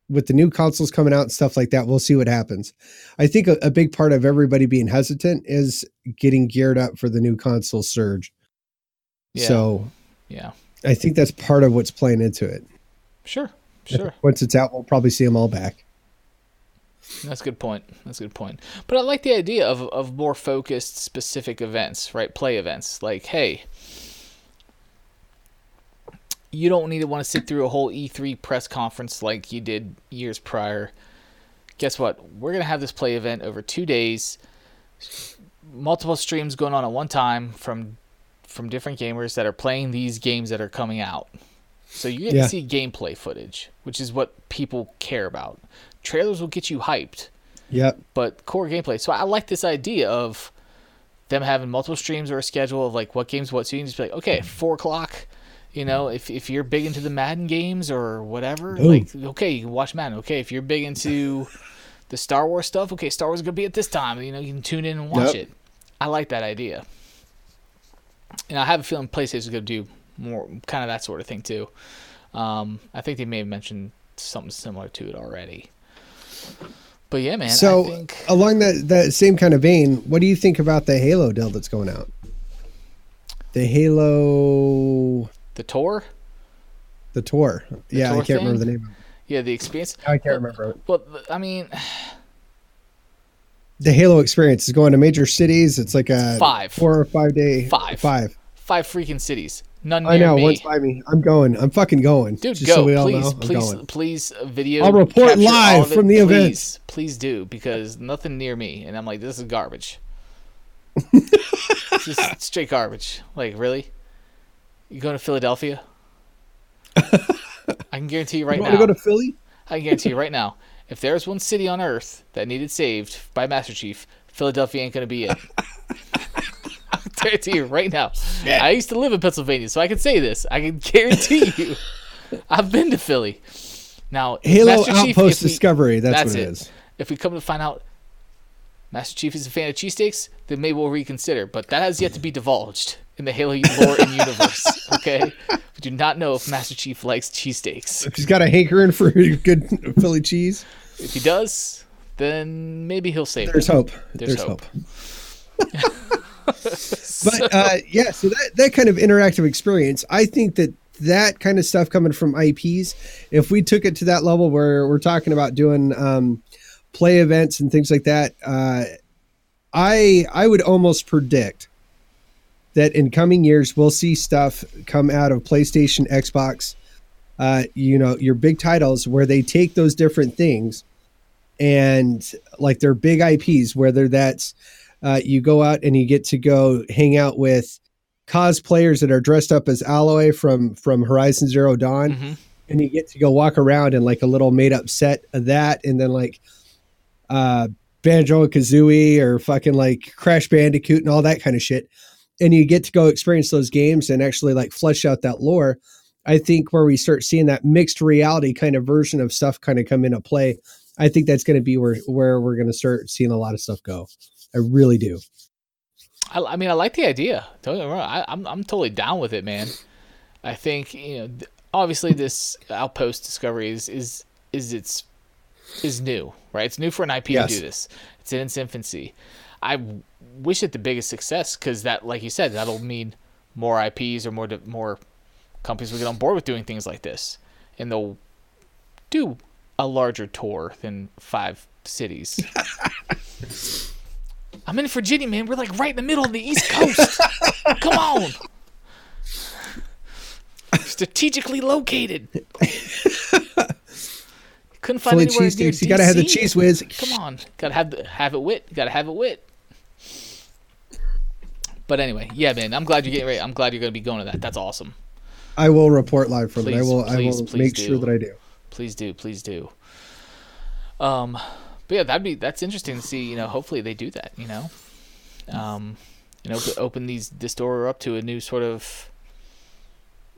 Speaker 2: with the new consoles coming out and stuff like that. We'll see what happens. I think a, a big part of everybody being hesitant is getting geared up for the new console surge. Yeah. So,
Speaker 1: yeah,
Speaker 2: I think that's part of what's playing into it.
Speaker 1: Sure, sure.
Speaker 2: Once it's out, we'll probably see them all back.
Speaker 1: That's a good point. That's a good point. But I like the idea of of more focused, specific events, right? Play events. Like, hey, you don't need to want to sit through a whole E3 press conference like you did years prior. Guess what? We're gonna have this play event over two days, multiple streams going on at one time from from different gamers that are playing these games that are coming out. So you're gonna see gameplay footage, which is what people care about trailers will get you hyped.
Speaker 2: Yep.
Speaker 1: But core gameplay. So I like this idea of them having multiple streams or a schedule of like what games what. So you can just be like, okay, four o'clock. You know, if if you're big into the Madden games or whatever, Ooh. like okay, you can watch Madden. Okay, if you're big into the Star Wars stuff, okay, Star Wars is gonna be at this time. You know, you can tune in and watch yep. it. I like that idea. And I have a feeling PlayStation is gonna do more kind of that sort of thing too. Um, I think they may have mentioned something similar to it already. But yeah, man.
Speaker 2: So
Speaker 1: think...
Speaker 2: along that that same kind of vein, what do you think about the Halo deal that's going out? The Halo,
Speaker 1: the tour,
Speaker 2: the tour. The yeah, tour I can't thing? remember the name.
Speaker 1: Yeah, the experience.
Speaker 2: I can't remember.
Speaker 1: Well, I mean, *sighs*
Speaker 2: the Halo experience is going to major cities. It's like a
Speaker 1: five,
Speaker 2: four or five day,
Speaker 1: five,
Speaker 2: five,
Speaker 1: five freaking cities. None near.
Speaker 2: I know.
Speaker 1: Me.
Speaker 2: Once by me, I'm going. I'm fucking going.
Speaker 1: Dude, Just go. So we all please, please, please, uh, video.
Speaker 2: I'll report live from the
Speaker 1: please,
Speaker 2: event.
Speaker 1: Please do because nothing near me, and I'm like, this is garbage. *laughs* Just straight garbage. Like, really? You going to Philadelphia? *laughs* I can guarantee you right now.
Speaker 2: you
Speaker 1: now.
Speaker 2: Want to go to Philly?
Speaker 1: I can guarantee you right now. If there's one city on Earth that needed saved by Master Chief, Philadelphia ain't gonna be it *laughs* I guarantee you right now. Yeah. I used to live in Pennsylvania, so I can say this. I can guarantee you. *laughs* I've been to Philly. Now,
Speaker 2: Halo Master Outpost Chief, Discovery. That's, that's, what it, it is.
Speaker 1: If we come to find out Master Chief is a fan of cheesesteaks, then maybe we'll reconsider. But that has yet to be divulged in the Halo lore and universe. *laughs* Okay, we do not know if Master Chief likes cheesesteaks.
Speaker 2: If he's got a hankering for good Philly cheese,
Speaker 1: if he does, then maybe he'll save.
Speaker 2: There's it. hope. There's, There's hope. hope. but uh, yeah, so that that kind of interactive experience, I think that that kind of stuff coming from IPs, if we took it to that level where we're talking about doing um, play events and things like that, uh, I I would almost predict that in coming years we'll see stuff come out of PlayStation, Xbox, uh, you know, your big titles where they take those different things and like their big IPs, whether that's uh, you go out and you get to go hang out with cosplayers that are dressed up as Aloy from from Horizon Zero Dawn, mm-hmm. and you get to go walk around in like a little made up set of that, and then like uh, Banjo and Kazooie or fucking like Crash Bandicoot and all that kind of shit, and you get to go experience those games and actually like flesh out that lore. I think where we start seeing that mixed reality kind of version of stuff kind of come into play, I think that's going to be where where we're going to start seeing a lot of stuff go. I really do.
Speaker 1: I, I mean, I like the idea. Don't get wrong. I, I'm I'm totally down with it, man. I think you know, obviously, this Outpost Discovery is is is its is new, right? It's new for an IP yes. to do this. It's in its infancy. I wish it the biggest success because that, like you said, that'll mean more IPs or more more companies will get on board with doing things like this, and they'll do a larger tour than five cities. *laughs* I'm in Virginia, man. We're like right in the middle of the East Coast. *laughs* Come on. strategically located. Couldn't find
Speaker 2: Philly
Speaker 1: anywhere near.
Speaker 2: You gotta have the cheese whiz.
Speaker 1: Come on, gotta have the, have it wit. Gotta have it wit. But anyway, yeah, man, I'm glad you're getting ready. I'm glad you're gonna be going to that. That's awesome.
Speaker 2: I will report live from it. I
Speaker 1: Please,
Speaker 2: will. I will
Speaker 1: please
Speaker 2: make
Speaker 1: do.
Speaker 2: sure that I do.
Speaker 1: Please do, please do. Um, but yeah, that'd be that's interesting to see. You know, hopefully they do that. You know, um, you know, open these this door up to a new sort of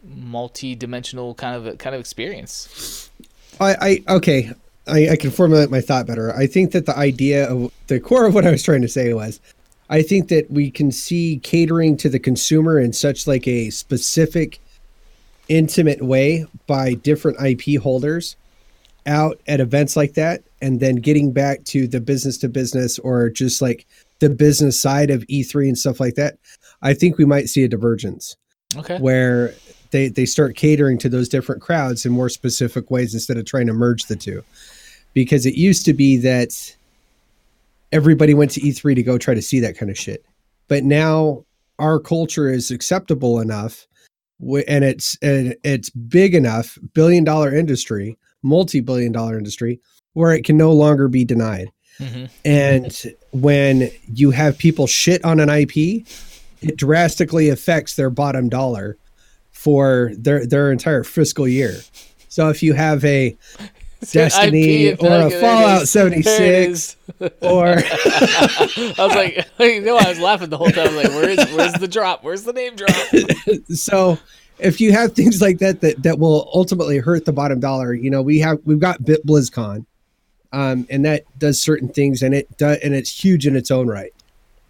Speaker 1: multi-dimensional kind of kind of experience.
Speaker 2: I, I okay. I, I can formulate my thought better. I think that the idea of the core of what I was trying to say was, I think that we can see catering to the consumer in such like a specific, intimate way by different IP holders out at events like that, and then getting back to the business to business or just like the business side of E3 and stuff like that. I think we might see a divergence
Speaker 1: Okay.
Speaker 2: where they they start catering to those different crowds in more specific ways instead of trying to merge the two because it used to be that everybody went to E3 to go try to see that kind of shit. But now our culture is acceptable enough and it's and it's big enough billion dollar industry multi-billion dollar industry where it can no longer be denied.
Speaker 1: Hmm
Speaker 2: and when you have people shit on an IP, it drastically affects their bottom dollar for their their entire fiscal year. So if you have a *laughs* Destiny or a Fallout
Speaker 1: is. There it
Speaker 2: 76 or *laughs*
Speaker 1: I was like, *laughs* you know, I was laughing the whole time. I was like, where is where's the drop? Where's the name drop?
Speaker 2: so if you have things like that that that will ultimately hurt the bottom dollar, you know, we have we've got Bit BlizzCon. Um, and that does certain things and it does and it's huge in its own right.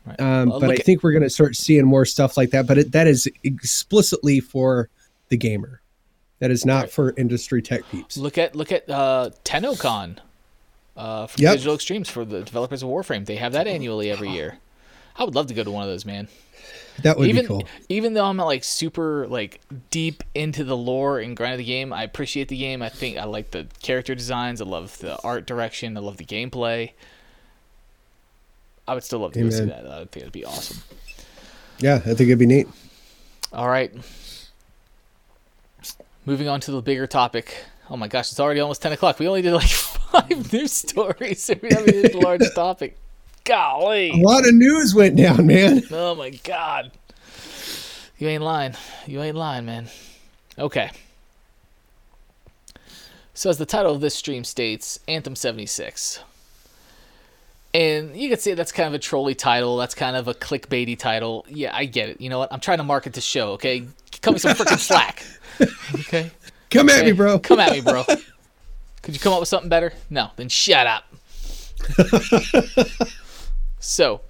Speaker 1: Right.
Speaker 2: Um,
Speaker 1: Well,
Speaker 2: but I
Speaker 1: look at-
Speaker 2: think we're going to start seeing more stuff like that. But it, that is explicitly for the gamer. That is not for industry tech peeps.
Speaker 1: Look at look at uh, TennoCon uh, from
Speaker 2: Yep.
Speaker 1: Digital Extremes for the developers of Warframe. They have that annually every year. I would love to go to one of those, man.
Speaker 2: That would
Speaker 1: even
Speaker 2: be cool.
Speaker 1: even though I'm not like super like deep into the lore and grind of the game, I appreciate the game. I think I like the character designs. I love the art direction. I love the gameplay. I would still love to go see that. I think it'd be awesome.
Speaker 2: Yeah, I think it'd be neat.
Speaker 1: All right. Moving on to the bigger topic. Oh my gosh, it's already almost ten o'clock. We only did like *laughs* five news stories. and We haven't hit the large *laughs* topic. Golly, a
Speaker 2: lot of news went down, man.
Speaker 1: Oh my god. You ain't lying. You ain't lying, man. Okay. So as the title of this stream states, Anthem 76. And you could say that's kind of a trolly title. That's kind of a clickbaity title. Yeah, I get it. You know what? I'm trying to market the show, okay? Cut me some freaking *laughs* slack. Okay?
Speaker 2: Come at me, bro.
Speaker 1: Come at me, bro. Could you come up with something better? No, then shut up. *laughs* so,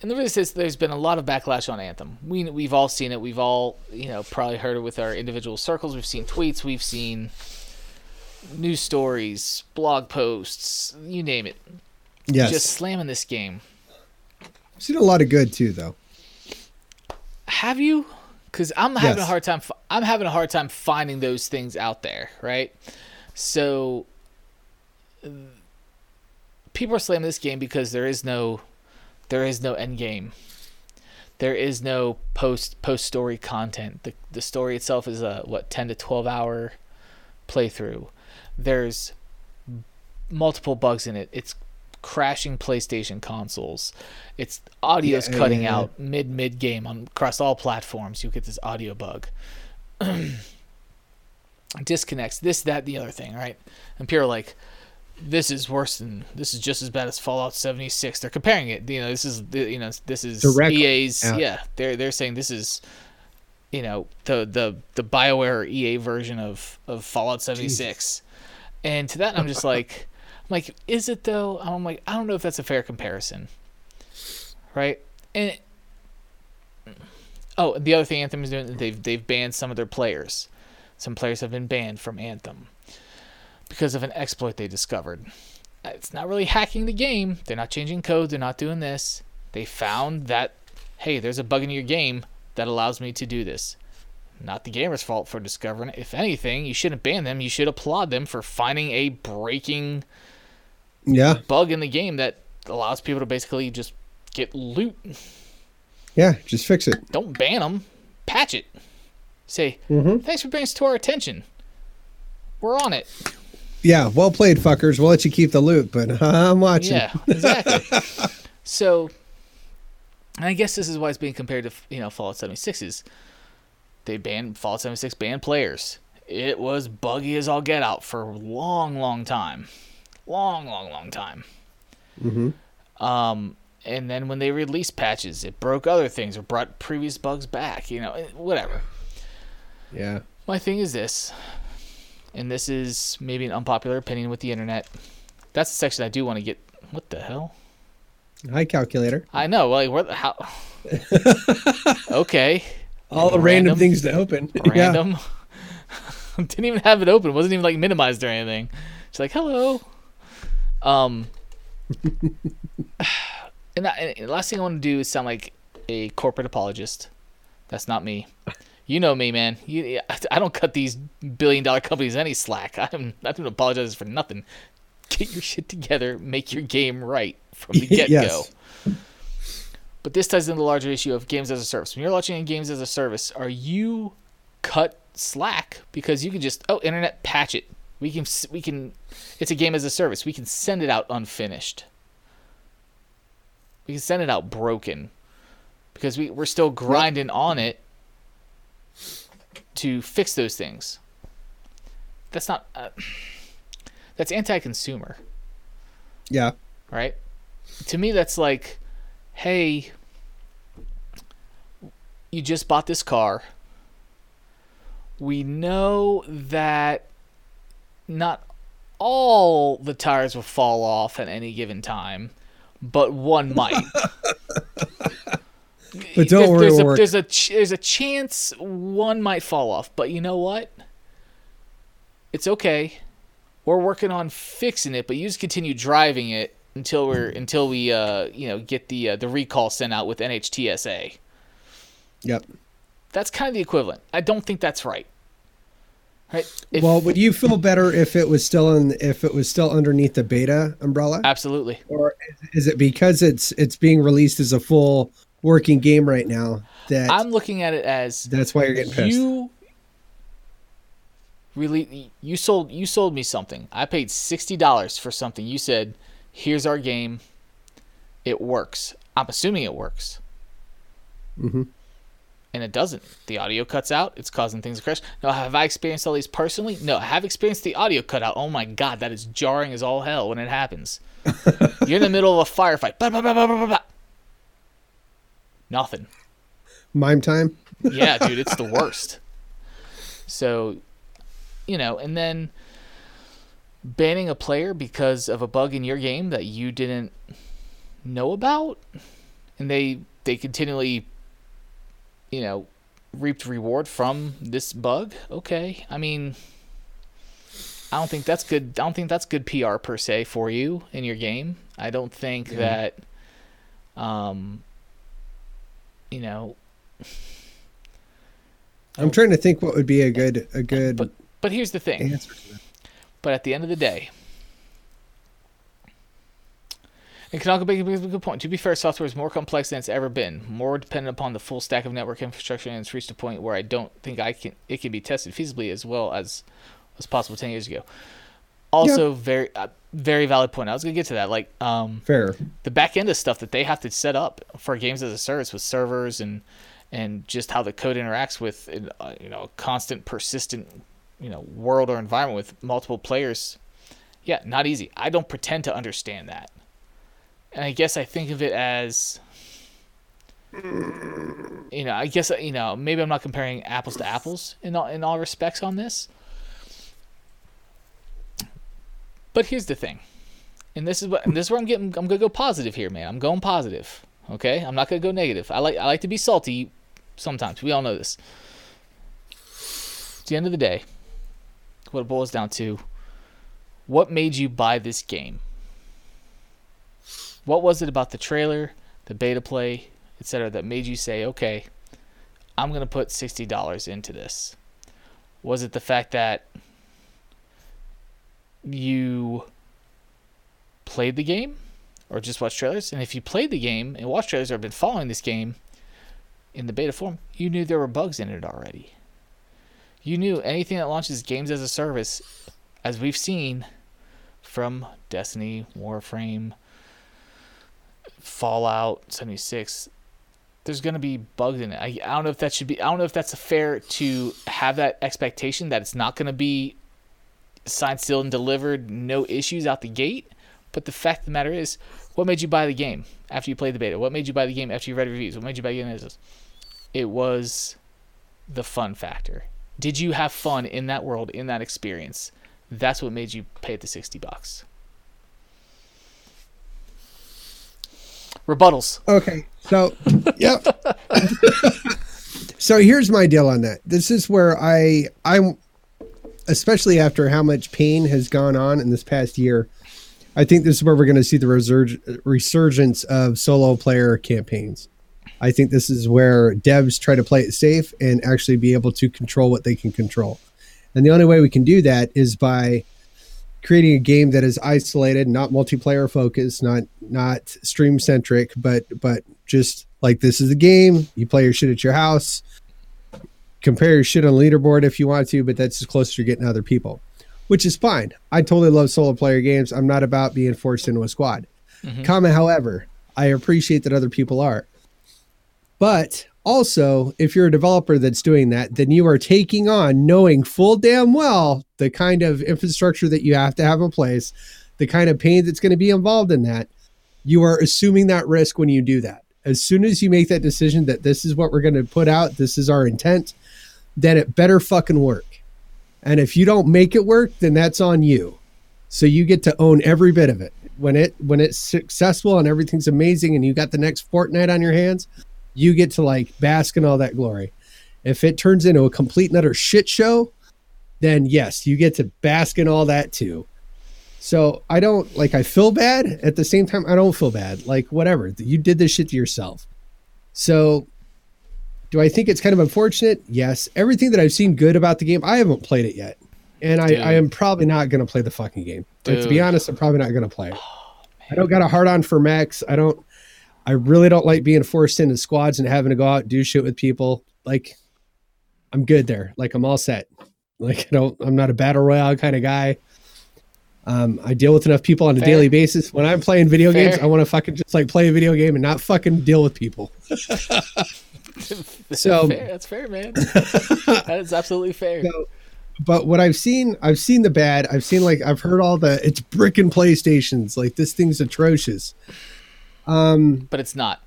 Speaker 1: and the reason is there's been a lot of backlash on Anthem. We we've all seen it. We've all you know probably heard it with our individual circles. We've seen tweets. We've seen news stories, blog posts, you name it.
Speaker 2: Yes.
Speaker 1: Just slamming this game.
Speaker 2: I've seen a lot of good too, though.
Speaker 1: Have you? Because I'm having a hard time. I'm having a hard time finding those things out there, right? So people are slamming this game because there is no, there is no end game. There is no post post story content. The the story itself is a what ten to twelve hour playthrough. There's multiple bugs in it. It's crashing PlayStation consoles. It's audio's
Speaker 2: Yeah,
Speaker 1: cutting
Speaker 2: yeah.
Speaker 1: out mid mid game on across all platforms. You get this audio bug. *clears throat* Disconnects. This that the other thing, right? And people are like, this is worse than this is just as bad as Fallout 76. They're comparing it. You know, this is the- you know this is EA's.
Speaker 2: yeah.
Speaker 1: Yeah, they're they're saying this is you know the the the Bioware EA version of of Fallout 76. And to that, I'm just *laughs* like, I'm like, is it though? I'm like, I don't know if that's a fair comparison, right? And oh, the other thing Anthem is doing, they've they've banned some of their players. Some players have been banned from Anthem because of an exploit they discovered. It's not really hacking the game. They're not changing code. They're not doing this. They found that, hey, there's a bug in your game that allows me to do this. Not the gamer's fault for discovering it. If anything, you shouldn't ban them. You should applaud them for finding a breaking
Speaker 2: Yeah,
Speaker 1: bug in the game that allows people to basically just get loot.
Speaker 2: yeah. Just fix it.
Speaker 1: Don't ban them. Patch it. Say,
Speaker 2: Mm-hmm.
Speaker 1: thanks for bringing this to our attention. We're on it.
Speaker 2: Yeah, well played, fuckers. We'll let you keep the loot, but *laughs* I'm watching.
Speaker 1: Yeah, exactly. *laughs* so, and I guess this is why it's being compared to you know Fallout 76's. They banned Fallout 76 banned players. It was buggy as all get out for a long, long time, long, long, long time.
Speaker 2: Mm-hmm.
Speaker 1: Um, and then when they released patches, it broke other things or brought previous bugs back. You know, whatever.
Speaker 2: Yeah.
Speaker 1: My thing is this, and this is maybe an unpopular opinion with the internet. That's the section I do want to get. What the hell?
Speaker 2: Hi, calculator.
Speaker 1: I know. Like, where the how? *laughs* okay,
Speaker 2: All the
Speaker 1: Random.
Speaker 2: random, things to open. *laughs* Yeah.
Speaker 1: random. *laughs* Didn't even have it open. It wasn't even like minimized or anything. She's like, "Hello." Um. *laughs* and, that, and the last thing I want to do is sound like a corporate apologist. That's not me. You know me, man. You, I don't cut these billion dollar companies any slack. I'm not going to apologize for nothing. Get your shit together. Make your game right from the *laughs* get go.
Speaker 2: Yes.
Speaker 1: But this ties into the larger issue of games as a service. When you're launching in games as a service, are you cut slack because you can just oh internet patch it? We can we can. It's a game as a service. We can send it out unfinished. We can send it out broken because we we're still grinding on it to fix those things. That's not. Uh, *sighs* that's anti-consumer
Speaker 2: Yeah.
Speaker 1: right? To me, that's like, hey, you just bought this car. We know that not all the tires will fall off at any given time, but one might. *laughs*
Speaker 2: But don't
Speaker 1: there's,
Speaker 2: worry,
Speaker 1: there's a,
Speaker 2: work-
Speaker 1: there's a there's a chance one might fall off, but you know what? It's okay. We're working on fixing it, but you just continue driving it until we're until we uh you know get the uh, the recall sent out with NHTSA.
Speaker 2: Yep.
Speaker 1: That's kind of the equivalent. I don't think that's right. Right? If-
Speaker 2: well, would you feel better if it was still in if it was still underneath the beta umbrella,
Speaker 1: absolutely.
Speaker 2: or is it because it's it's being released as a full working game right now that
Speaker 1: I'm looking at it as
Speaker 2: that's why you're getting pissed?
Speaker 1: you really you sold you sold me something. I paid sixty dollars for something. You said, "Here's our game. It works." I'm assuming it works.
Speaker 2: Mhm.
Speaker 1: And it doesn't. The audio cuts out. It's causing things to crash. Now, have I experienced all these personally? No, I have experienced the audio cut out. Oh my god, that is jarring as all hell when it happens. *laughs* You're in the middle of a firefight. Bah, bah, bah. Nothing.
Speaker 2: Mime time. *laughs*
Speaker 1: Yeah, dude, it's the *laughs* worst. So, you know, and then banning a player because of a bug in your game that you didn't know about, and they they continually, you know, reaped reward from this bug. Okay, I mean, I don't think that's good. I don't think that's good PR per se for you in your game. I don't think that, um, you know,
Speaker 2: I'm trying to think what would be a good a good
Speaker 1: but but here's the thing.
Speaker 2: answer to that.
Speaker 1: But at the end of the day, and Kanaka makes a good point. To be fair, software is more complex than it's ever been, more dependent upon the full stack of network infrastructure, and it's reached a point where I don't think I can it can be tested feasibly as well as was possible ten years ago. Also, very uh, very valid point. I was gonna get to that. Like, um,
Speaker 2: Fair.
Speaker 1: the back end of stuff that they have to set up for games as a service with servers and and just how the code interacts with uh, you know a constant persistent you know world or environment with multiple players yeah not easy i don't pretend to understand that and i guess i think of it as you know i guess you know maybe i'm not comparing apples to apples in all, in all respects on this but here's the thing and this is what and this is where I'm getting I'm gonna go positive here, man. I'm going positive. Okay? I'm not gonna go negative. I like I like to be salty sometimes. We all know this. At the end of the day, what it boils down to, what made you buy this game? What was it about the trailer, the beta play, etc., that made you say, okay, I'm gonna put sixty dollars into this? Was it the fact that you played the game or just watched trailers. And if you played the game and watched trailers or have been following this game in the beta form, you knew there were bugs in it already. You knew anything that launches games as a service, as we've seen from Destiny, Warframe, Fallout 76, there's going to be bugs in it. I, I don't know if that should be, I don't know if that's fair to have that expectation that it's not going to be signed, sealed, and delivered, no issues out the gate. But the fact of the matter is, what made you buy the game after you played the beta? What made you buy the game after you read reviews? What made you buy the game? It was the fun factor. Did you have fun in that world, in that experience? That's what made you pay the 60 bucks. Rebuttals.
Speaker 2: Okay. So, *laughs* yep. so here's my deal on that. This is where I I'm especially after how much pain has gone on in this past year. I think this is where we're going to see the resurg- resurgence of solo player campaigns. I think this is where devs try to play it safe and actually be able to control what they can control. And the only way we can do that is by creating a game that is isolated, not multiplayer focused, not not stream centric, but but just like this is a game. You play your shit at your house. Compare your shit on leaderboard if you want to, but that's as close as you're getting to other people, which is fine. I totally love solo player games. I'm not about being forced into a squad. Mm-hmm. Comment, however, I appreciate that other people are. But also, if you're a developer that's doing that, then you are taking on knowing full damn well the kind of infrastructure that you have to have in place, the kind of pain that's going to be involved in that. You are assuming that risk when you do that. As soon as you make that decision that this is what we're going to put out, this is our intent, then it better fucking work. And if you don't make it work, then that's on you. So you get to own every bit of it. When it when it's successful and everything's amazing and you got the next Fortnite on your hands, you get to like bask in all that glory. If it turns into a complete and utter shit show, then yes, you get to bask in all that too. So I don't like I feel bad at the same time I don't feel bad. Like whatever, you did this shit to yourself. So do I think it's kind of unfortunate? Yes. Everything that I've seen good about the game, I haven't played it yet. And I, I am probably not going to play the fucking game. Like, to be honest, I'm probably not going to play. Oh, I don't got a hard on for Max. I don't I really don't like being forced into squads and having to go out and do shit with people. Like, I'm good there. Like, I'm all set. Like, I don't, I'm not a battle royale kind of guy. Um, I deal with enough people on a Fair. daily basis. When I'm playing video Fair. games, I want to fucking just like play a video game and not fucking deal with people. *laughs* *laughs*
Speaker 1: so fair. that's fair, man. *laughs* that is absolutely fair. So,
Speaker 2: but what I've seen, I've seen the bad. I've seen like I've heard all the it's brick and PlayStations. Like this thing's atrocious.
Speaker 1: Um, but it's not.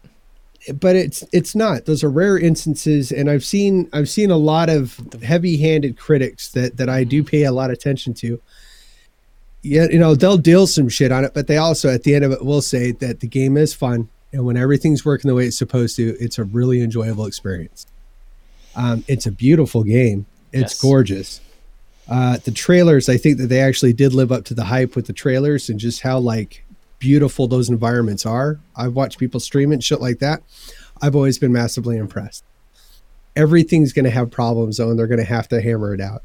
Speaker 2: But it's it's not. Those are rare instances, and I've seen I've seen a lot of heavy-handed critics that that I do pay a lot of attention to. Yeah, you know they'll deal some shit on it, but they also at the end of it will say that the game is fun, and when everything's working the way it's supposed to, it's a really enjoyable experience. Um, it's a beautiful game. It's yes. gorgeous. Uh, the trailers, I think that they actually did live up to the hype with the trailers and just how like beautiful those environments are. I've watched people stream it, shit like that. I've always been massively impressed. Everything's going to have problems, though, and they're going to have to hammer it out.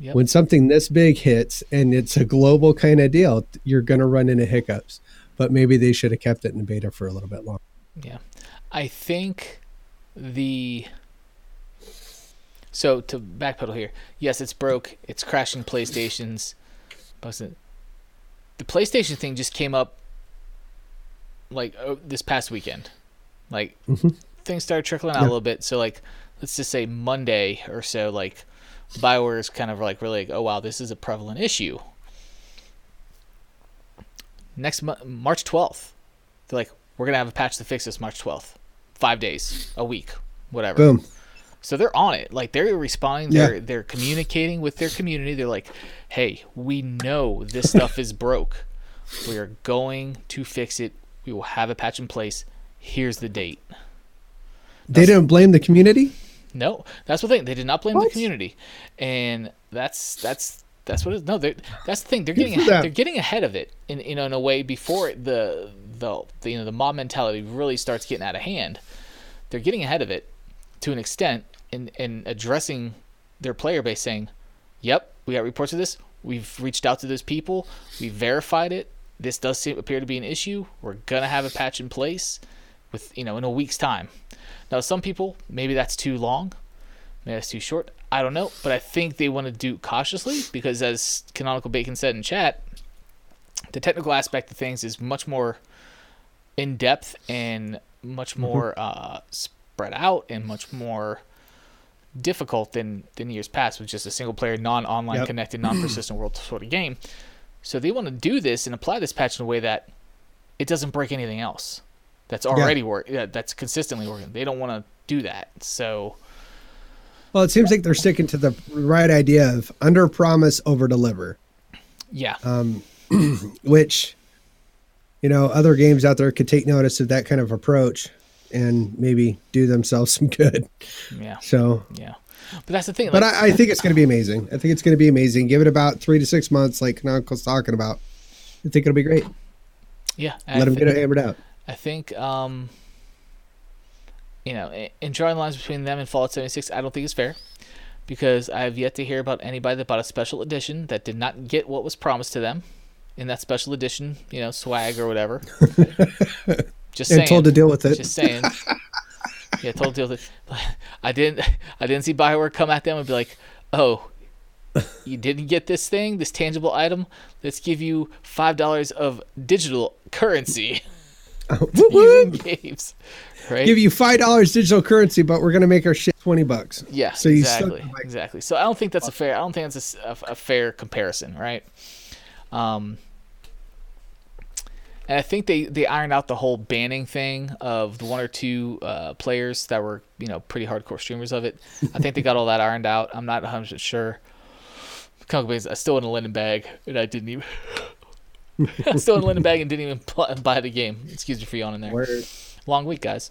Speaker 2: Yep. When something this big hits and it's a global kind of deal, you're going to run into hiccups. But maybe they should have kept it in beta for a little bit longer.
Speaker 1: Yeah. I think the. So to backpedal here, yes, it's broke. It's crashing PlayStations. The PlayStation thing just came up like oh, this past weekend. Like mm-hmm. things started trickling out yeah. a little bit. So like let's just say Monday or so, like is kind of like really like, oh wow, this is a prevalent issue. Next mo- March twelfth, they're like, we're gonna have a patch to fix this March twelfth. Five days, a week, whatever.
Speaker 2: Boom.
Speaker 1: So they're on it. Like they're responding. They're yeah. they're communicating with their community. They're like, hey, we know this stuff is broke. We are going to fix it we will have a patch in place. Here's the date.
Speaker 2: They didn't blame the community.
Speaker 1: No, that's the thing. They did not blame what? the community, and that's that's that's what it is. No, that's the thing. They're getting ahead, they're getting ahead of it in you know in a way before the, the the you know the mob mentality really starts getting out of hand. They're getting ahead of it to an extent in in addressing their player base, saying, "Yep, we got reports of this. We've reached out to those people. We verified it this does seem, appear to be an issue. We're gonna have a patch in place with you know in a week's time. Now, some people maybe that's too long, maybe that's too short. I don't know, but I think they want to do cautiously because, as Canonical Bacon said in chat, the technical aspect of things is much more in depth and much more uh, spread out and much more difficult than than years past with just a single player, non online
Speaker 2: Yep.
Speaker 1: connected, non persistent world sort of game. So they want to do this and apply this patch in a way that it doesn't break anything else that's already work yeah, that's consistently working. They don't want to do that. So
Speaker 2: Well, it seems like they're sticking to the right idea of under promise, over deliver,
Speaker 1: yeah,
Speaker 2: um, *clears throat* which, you know, other games out there could take notice of that kind of approach and maybe do themselves *laughs* some good.
Speaker 1: yeah,
Speaker 2: So,
Speaker 1: yeah. But that's the thing.
Speaker 2: but
Speaker 1: like-
Speaker 2: I, I think it's going to be amazing. I think it's going to be amazing. Give it about three to six months, like Canonical's talking about. I think it'll be great.
Speaker 1: yeah, I
Speaker 2: Let them get it hammered out.
Speaker 1: I think, um, you know, in drawing lines between them and Fallout 76, I don't think it's fair because I have yet to hear about anybody that bought a special edition that did not get what was promised to them in that special edition, you know, swag or whatever. *laughs* Just saying.
Speaker 2: Told to deal with it.
Speaker 1: Just saying. *laughs* yeah, told to deal with. I didn't. I didn't see Bioware come at them and be like, "Oh, you didn't get this thing, this tangible item. Let's give you five dollars of digital currency."
Speaker 2: Whoop, whoop.
Speaker 1: using games, right?
Speaker 2: Give you five dollars digital currency, but we're going to make our shit twenty bucks.
Speaker 1: yeah,
Speaker 2: so you
Speaker 1: exactly, exactly. So I don't think that's a fair. I don't think that's a fair comparison, right? Um, and I think they they ironed out the whole banning thing of the one or two uh, players that were you know pretty hardcore streamers of it. I think they got all that ironed out. I'm not 100 percent sure. Comic Base, I still in a linen bag, and I didn't even. *laughs* I still in a linen bag and didn't even pl- buy the game. Excuse me for yawning there.
Speaker 2: Word.
Speaker 1: Long week, guys.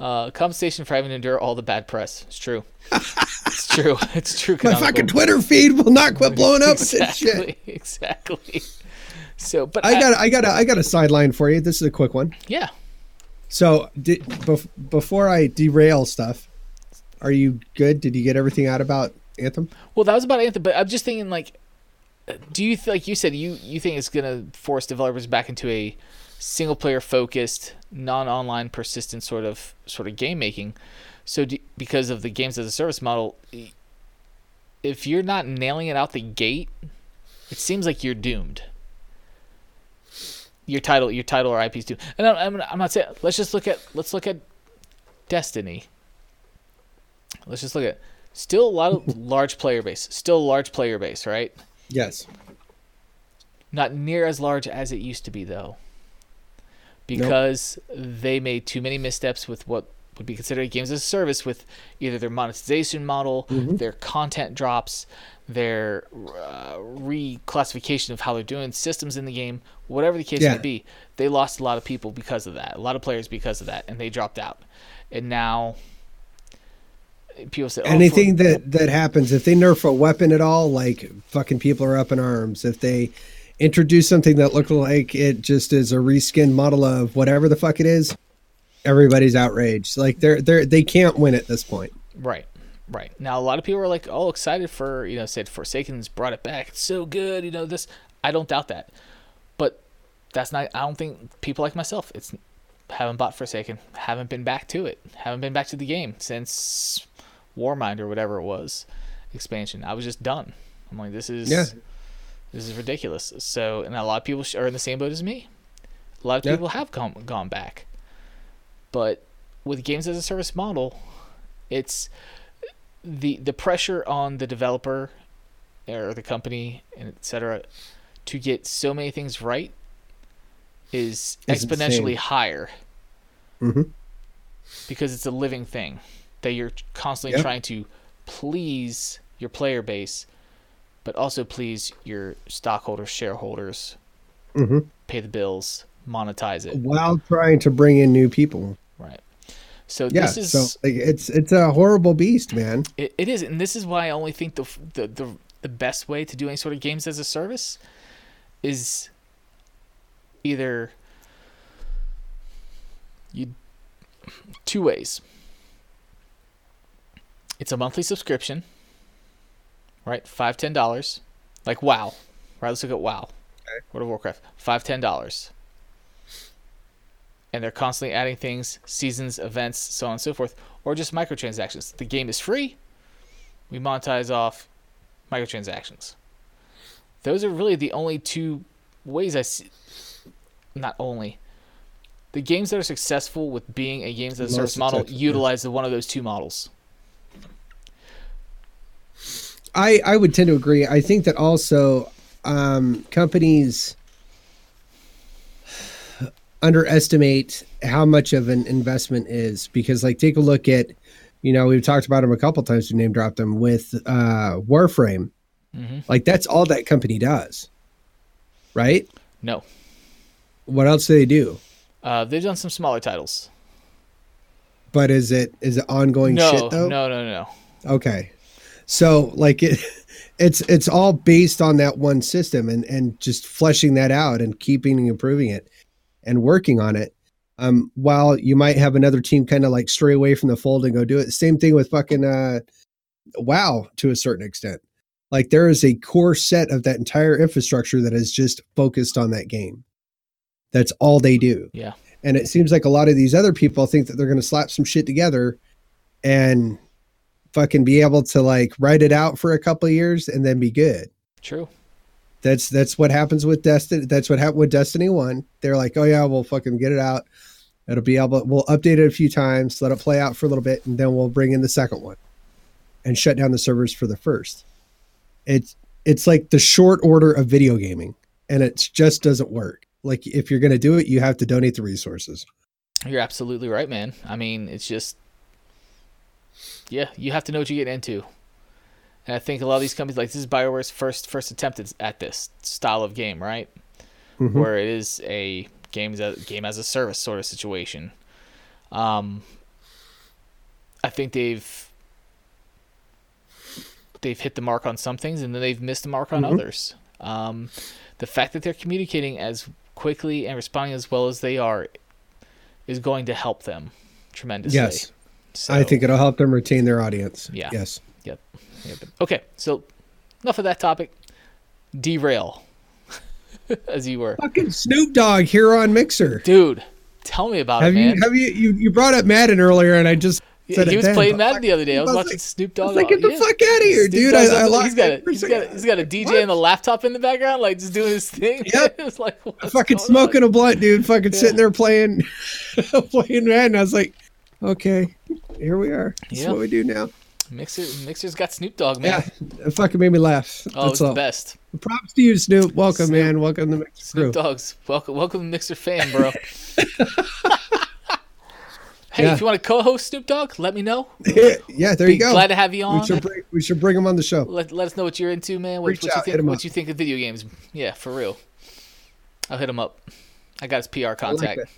Speaker 1: Uh, compensation for having to endure all the bad press. It's true. it's true. *laughs* It's true.
Speaker 2: My fucking Twitter feed will not quit *laughs* blowing up
Speaker 1: exactly. Exactly. So, but
Speaker 2: I got, I got, a, I got a sideline for you. This is a quick one.
Speaker 1: yeah.
Speaker 2: So, did, bef- before I derail stuff, are you good? Did you get everything out about Anthem?
Speaker 1: Well, that was about Anthem, but I'm just thinking like, do you th- like you said you you think it's gonna force developers back into a single player focused, non online, persistent sort of sort of game making? So do, because of the games as a service model, if you're not nailing it out the gate, it seems like you're doomed. Your title, your title or IP's doomed. And I'm, I'm, I'm not saying. Let's just look at let's look at Destiny. Let's just look at still a lot of *laughs* large player base. Still a large player base, right?
Speaker 2: Yes.
Speaker 1: Not near as large as it used to be though. Because they made too many missteps with what would be considered games as a service with either their monetization model, mm-hmm. their content drops, their uh, reclassification of how they're doing systems in the game, whatever the case
Speaker 2: Yeah.
Speaker 1: may be. They lost a lot of people because of that. A lot of players because of that and they dropped out. And now people say oh, for-
Speaker 2: Anything that that happens, if they nerf a weapon at all, like fucking people are up in arms. If they introduce something that looked like it just is a reskinned model of whatever the fuck it is, everybody's outraged. Like they're they're they can't win at this point.
Speaker 1: Right, right. Now a lot of people are like, "Oh, excited for you know," said Forsaken's brought it back. It's so good, you know. This I don't doubt that, but that's not. I don't think people like myself. It's haven't bought Forsaken, haven't been back to it, haven't been back to the game since Warmind or whatever it was expansion. I was just done. I'm like, this is
Speaker 2: Yeah.
Speaker 1: this is ridiculous. So, and a lot of people are in the same boat as me. A lot of
Speaker 2: Yeah.
Speaker 1: people have gone gone back, but with games as a service model, it's the the pressure on the developer or the company and etc to get so many things right is
Speaker 2: It's
Speaker 1: exponentially
Speaker 2: insane.
Speaker 1: higher
Speaker 2: Mhm.
Speaker 1: because it's a living thing that you're constantly
Speaker 2: Yep.
Speaker 1: trying to please your player base but also please your stockholders shareholders
Speaker 2: Mhm.
Speaker 1: pay the bills monetize it
Speaker 2: While trying to bring in new people.
Speaker 1: So
Speaker 2: Yeah.
Speaker 1: this is
Speaker 2: so like, it's it's a horrible beast, man.
Speaker 1: It, it is, and this is why I only think the, the the the best way to do any sort of games as a service is either you two ways. It's a monthly subscription, right? Five ten dollars, like WoW. Right, let's look at WoW. World of Warcraft. Five ten dollars. And they're constantly adding things, seasons, events, so on and so forth, or just microtransactions. The game is free, we monetize off microtransactions. Those are really the only two ways I see. Not only the games that are successful with being a games as a service model
Speaker 2: successful, yeah.
Speaker 1: utilize one of those two models.
Speaker 2: I I would tend to agree. I think that also um, companies underestimate how much of an investment is because, like, take a look at, you know, we've talked about them a couple times. We name dropped them with uh, Warframe.
Speaker 1: hmm
Speaker 2: Like, that's all that company does, right?
Speaker 1: No,
Speaker 2: What else do they do?
Speaker 1: uh, they've done some smaller titles.
Speaker 2: But is it is it ongoing
Speaker 1: No,
Speaker 2: shit though?
Speaker 1: no, no, no.
Speaker 2: Okay. So like it *laughs* it's it's all based on that one system and and just fleshing that out and keeping and improving it and working on it. Um while you might have another team kind of like stray away from the fold and go do it. Same thing with fucking uh WoW to a certain extent. Like there is a core set of that entire infrastructure that is just focused on that game. That's all they do.
Speaker 1: Yeah.
Speaker 2: And it seems like a lot of these other people think that they're going to slap some shit together and fucking be able to like write it out for a couple of years and then be good.
Speaker 1: True.
Speaker 2: That's that's what happens with Destiny. That's what happened with Destiny One. They're like, oh yeah, we'll fucking get it out. It'll be able. We'll update it a few times, let it play out for a little bit, and then we'll bring in the second one, and shut down the servers for the first. It's it's like the short order of video gaming, and it just doesn't work. Like if you're gonna do it, you have to donate the resources.
Speaker 1: You're absolutely right, man. I mean, it's just, yeah, you have to know what you get into. And I think a lot of these companies, like this is Bioware's first first attempt at- this style of game, right?
Speaker 2: Mhm.
Speaker 1: Where it is a games as game as a service sort of situation. Um, I think they've they've hit the mark on some things, and then they've missed the mark on
Speaker 2: Mhm.
Speaker 1: others. Um, the fact that they're communicating as quickly and responding as well as they are is going to help them tremendously.
Speaker 2: Yes,
Speaker 1: So,
Speaker 2: I think it'll help them retain their audience.
Speaker 1: Yeah.
Speaker 2: Yes.
Speaker 1: but- Okay, so enough of that topic. Derail, *laughs* as you were,
Speaker 2: Fucking Snoop Dogg here on Mixer.
Speaker 1: dude. Tell me about
Speaker 2: Have
Speaker 1: it, man.
Speaker 2: you have you, you you brought up Madden earlier, and I just
Speaker 1: Yeah, he was
Speaker 2: then,
Speaker 1: playing Madden the other day. I
Speaker 2: I
Speaker 1: was
Speaker 2: was
Speaker 1: watching
Speaker 2: like-
Speaker 1: Snoop
Speaker 2: I
Speaker 1: Dogg.
Speaker 2: was like, get the
Speaker 1: yeah.
Speaker 2: fuck out of here,
Speaker 1: Snoop
Speaker 2: dude!
Speaker 1: Dogg's
Speaker 2: I, I lost
Speaker 1: he's got a,
Speaker 2: it
Speaker 1: he's got a, he's got a DJ
Speaker 2: What?
Speaker 1: and the laptop in the background, like just doing his *laughs* thing.
Speaker 2: Yep. *laughs*
Speaker 1: it's like
Speaker 2: fucking smoking
Speaker 1: on?
Speaker 2: a blunt, dude. Fucking
Speaker 1: Yeah.
Speaker 2: sitting there playing playing Madden. I was like, okay, here we are. This
Speaker 1: Yeah.
Speaker 2: what we do now.
Speaker 1: Mixer, Mixer's got Snoop Dogg, man.
Speaker 2: Yeah, it fucking made me laugh.
Speaker 1: oh, it's
Speaker 2: That's
Speaker 1: the best.
Speaker 2: Props to you, Snoop. Welcome,
Speaker 1: Snoop.
Speaker 2: man. Welcome to Mixer crew.
Speaker 1: Snoop Dogg's welcome, welcome to Mixer fan, bro. *laughs* hey,
Speaker 2: Yeah.
Speaker 1: if you want to co-host Snoop Dogg, let me know. *laughs*
Speaker 2: yeah, there
Speaker 1: Be
Speaker 2: you go.
Speaker 1: glad to have you
Speaker 2: we
Speaker 1: on.
Speaker 2: should bring we should bring him on the show.
Speaker 1: Let, let us know what you're into, man. What,
Speaker 2: Reach
Speaker 1: what
Speaker 2: out,
Speaker 1: you
Speaker 2: hit
Speaker 1: think? What
Speaker 2: up.
Speaker 1: you think of video games? Yeah, for real. I'll hit him up. I got his PR contact.
Speaker 2: that.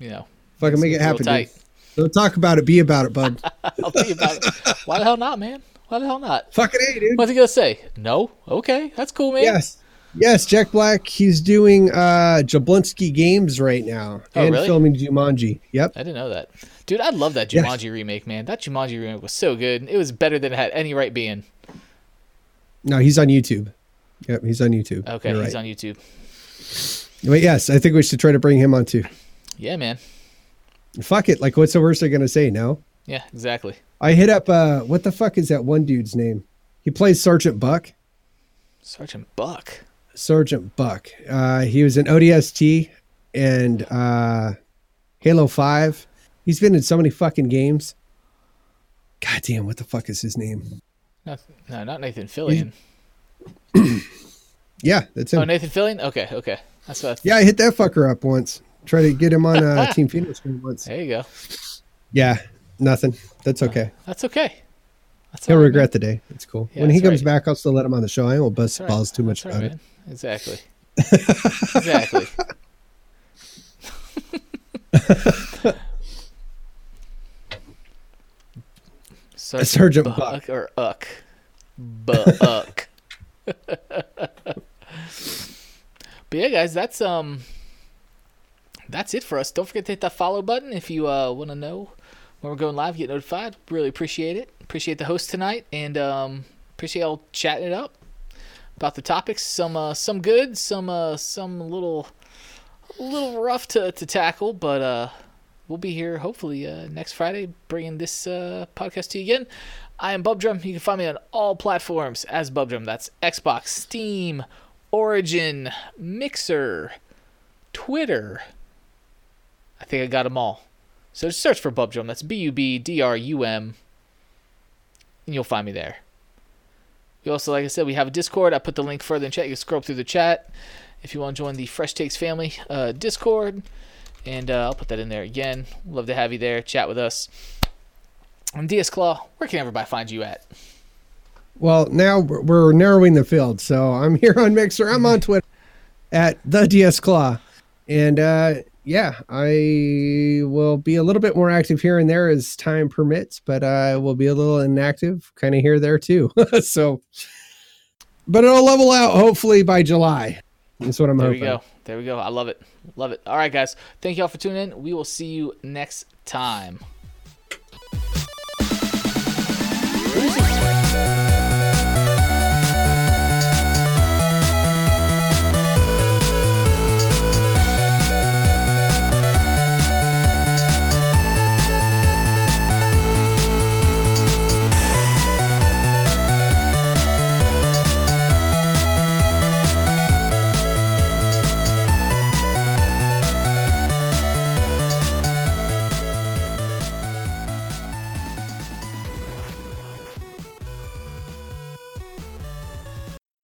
Speaker 1: you know,
Speaker 2: Fucking make it happen, dude. Don't talk about it. Be about it, bud. *laughs*
Speaker 1: I'll you about it. Why the hell not, man? Why the hell not?
Speaker 2: Fucking a, dude.
Speaker 1: What's he gonna say? No. Okay, that's cool, man.
Speaker 2: Yes. Yes, Jack Black, he's doing uh Jablinski Games right now
Speaker 1: Oh,
Speaker 2: and
Speaker 1: really?
Speaker 2: filming Jumanji. Yep.
Speaker 1: I didn't know that, dude. I love that
Speaker 2: Yes.
Speaker 1: Jumanji remake, man. That Jumanji remake was so good. It was better than it had any right being.
Speaker 2: No, he's on YouTube. Yep, he's on YouTube.
Speaker 1: Okay,
Speaker 2: You're
Speaker 1: he's
Speaker 2: right.
Speaker 1: on YouTube.
Speaker 2: But yes, I think we should try to bring him on too.
Speaker 1: Yeah, man.
Speaker 2: Fuck it. Like what's the worst they're gonna say? No.
Speaker 1: Yeah, exactly.
Speaker 2: I hit up uh what the fuck is that one dude's name? He plays Sergeant Buck.
Speaker 1: Sergeant Buck.
Speaker 2: Sergeant Buck. Uh he was in ODST and uh Halo 5. He's been in so many fucking games. God damn, what the fuck is his name?
Speaker 1: Not, no, not Nathan Fillion. *coughs*
Speaker 2: Yeah, that's him.
Speaker 1: Oh, Nathan Fillion. Okay, okay. That's what. I
Speaker 2: Yeah, I hit that fucker up once. Try to get him on uh, *laughs* Team Phoenix once.
Speaker 1: There you go.
Speaker 2: Yeah, nothing. That's okay.
Speaker 1: That's okay. That's
Speaker 2: He'll
Speaker 1: right,
Speaker 2: regret the day. It's cool.
Speaker 1: Yeah,
Speaker 2: when he comes
Speaker 1: right.
Speaker 2: back, I'll still let him on the show. I won't bust
Speaker 1: all
Speaker 2: balls too much
Speaker 1: That's
Speaker 2: about
Speaker 1: right,
Speaker 2: it.
Speaker 1: man. Exactly. *laughs* exactly. *laughs* Sergeant,
Speaker 2: Sergeant
Speaker 1: Buck,
Speaker 2: Buck.
Speaker 1: or Uck. Buck. but yeah, guys, that's um, that's it for us. Don't forget to hit that follow button if you uh want to know when we're going live. Get notified. Really appreciate it. Appreciate the host tonight, and um, appreciate all chatting it up about the topics. Some uh, some good, some uh, some little little rough to, to tackle, but uh, we'll be here hopefully uh, next Friday bringing this uh, podcast to you again. I am Bubdrum. You can find me on all platforms as Bubdrum. That's Xbox, Steam, Origin, Mixer, Twitter. I think I got them all. So just search for Bubdrum. That's B U B D R U M. And you'll find me there. We also, like I said, we have a Discord. I put the link further in chat. You can scroll through the chat if you want to join the Fresh Takes family uh, Discord. And uh, I'll put that in there again. Love to have you there. Chat with us. And DS Claw, where can everybody find you at?
Speaker 2: Well, now we're narrowing the field. So I'm *laughs* here on Mixer. I'm on *laughs* Twitter at the DS Claw. And uh, yeah, I will be a little bit more active here and there as time permits, but I will be a little inactive kind of here there too. *laughs* so, but it'll level out hopefully by July. That's what I'm
Speaker 1: there
Speaker 2: hoping.
Speaker 1: There we go. There we go. I love it. Love it. All right, guys. Thank you all for tuning in. We will see you next time.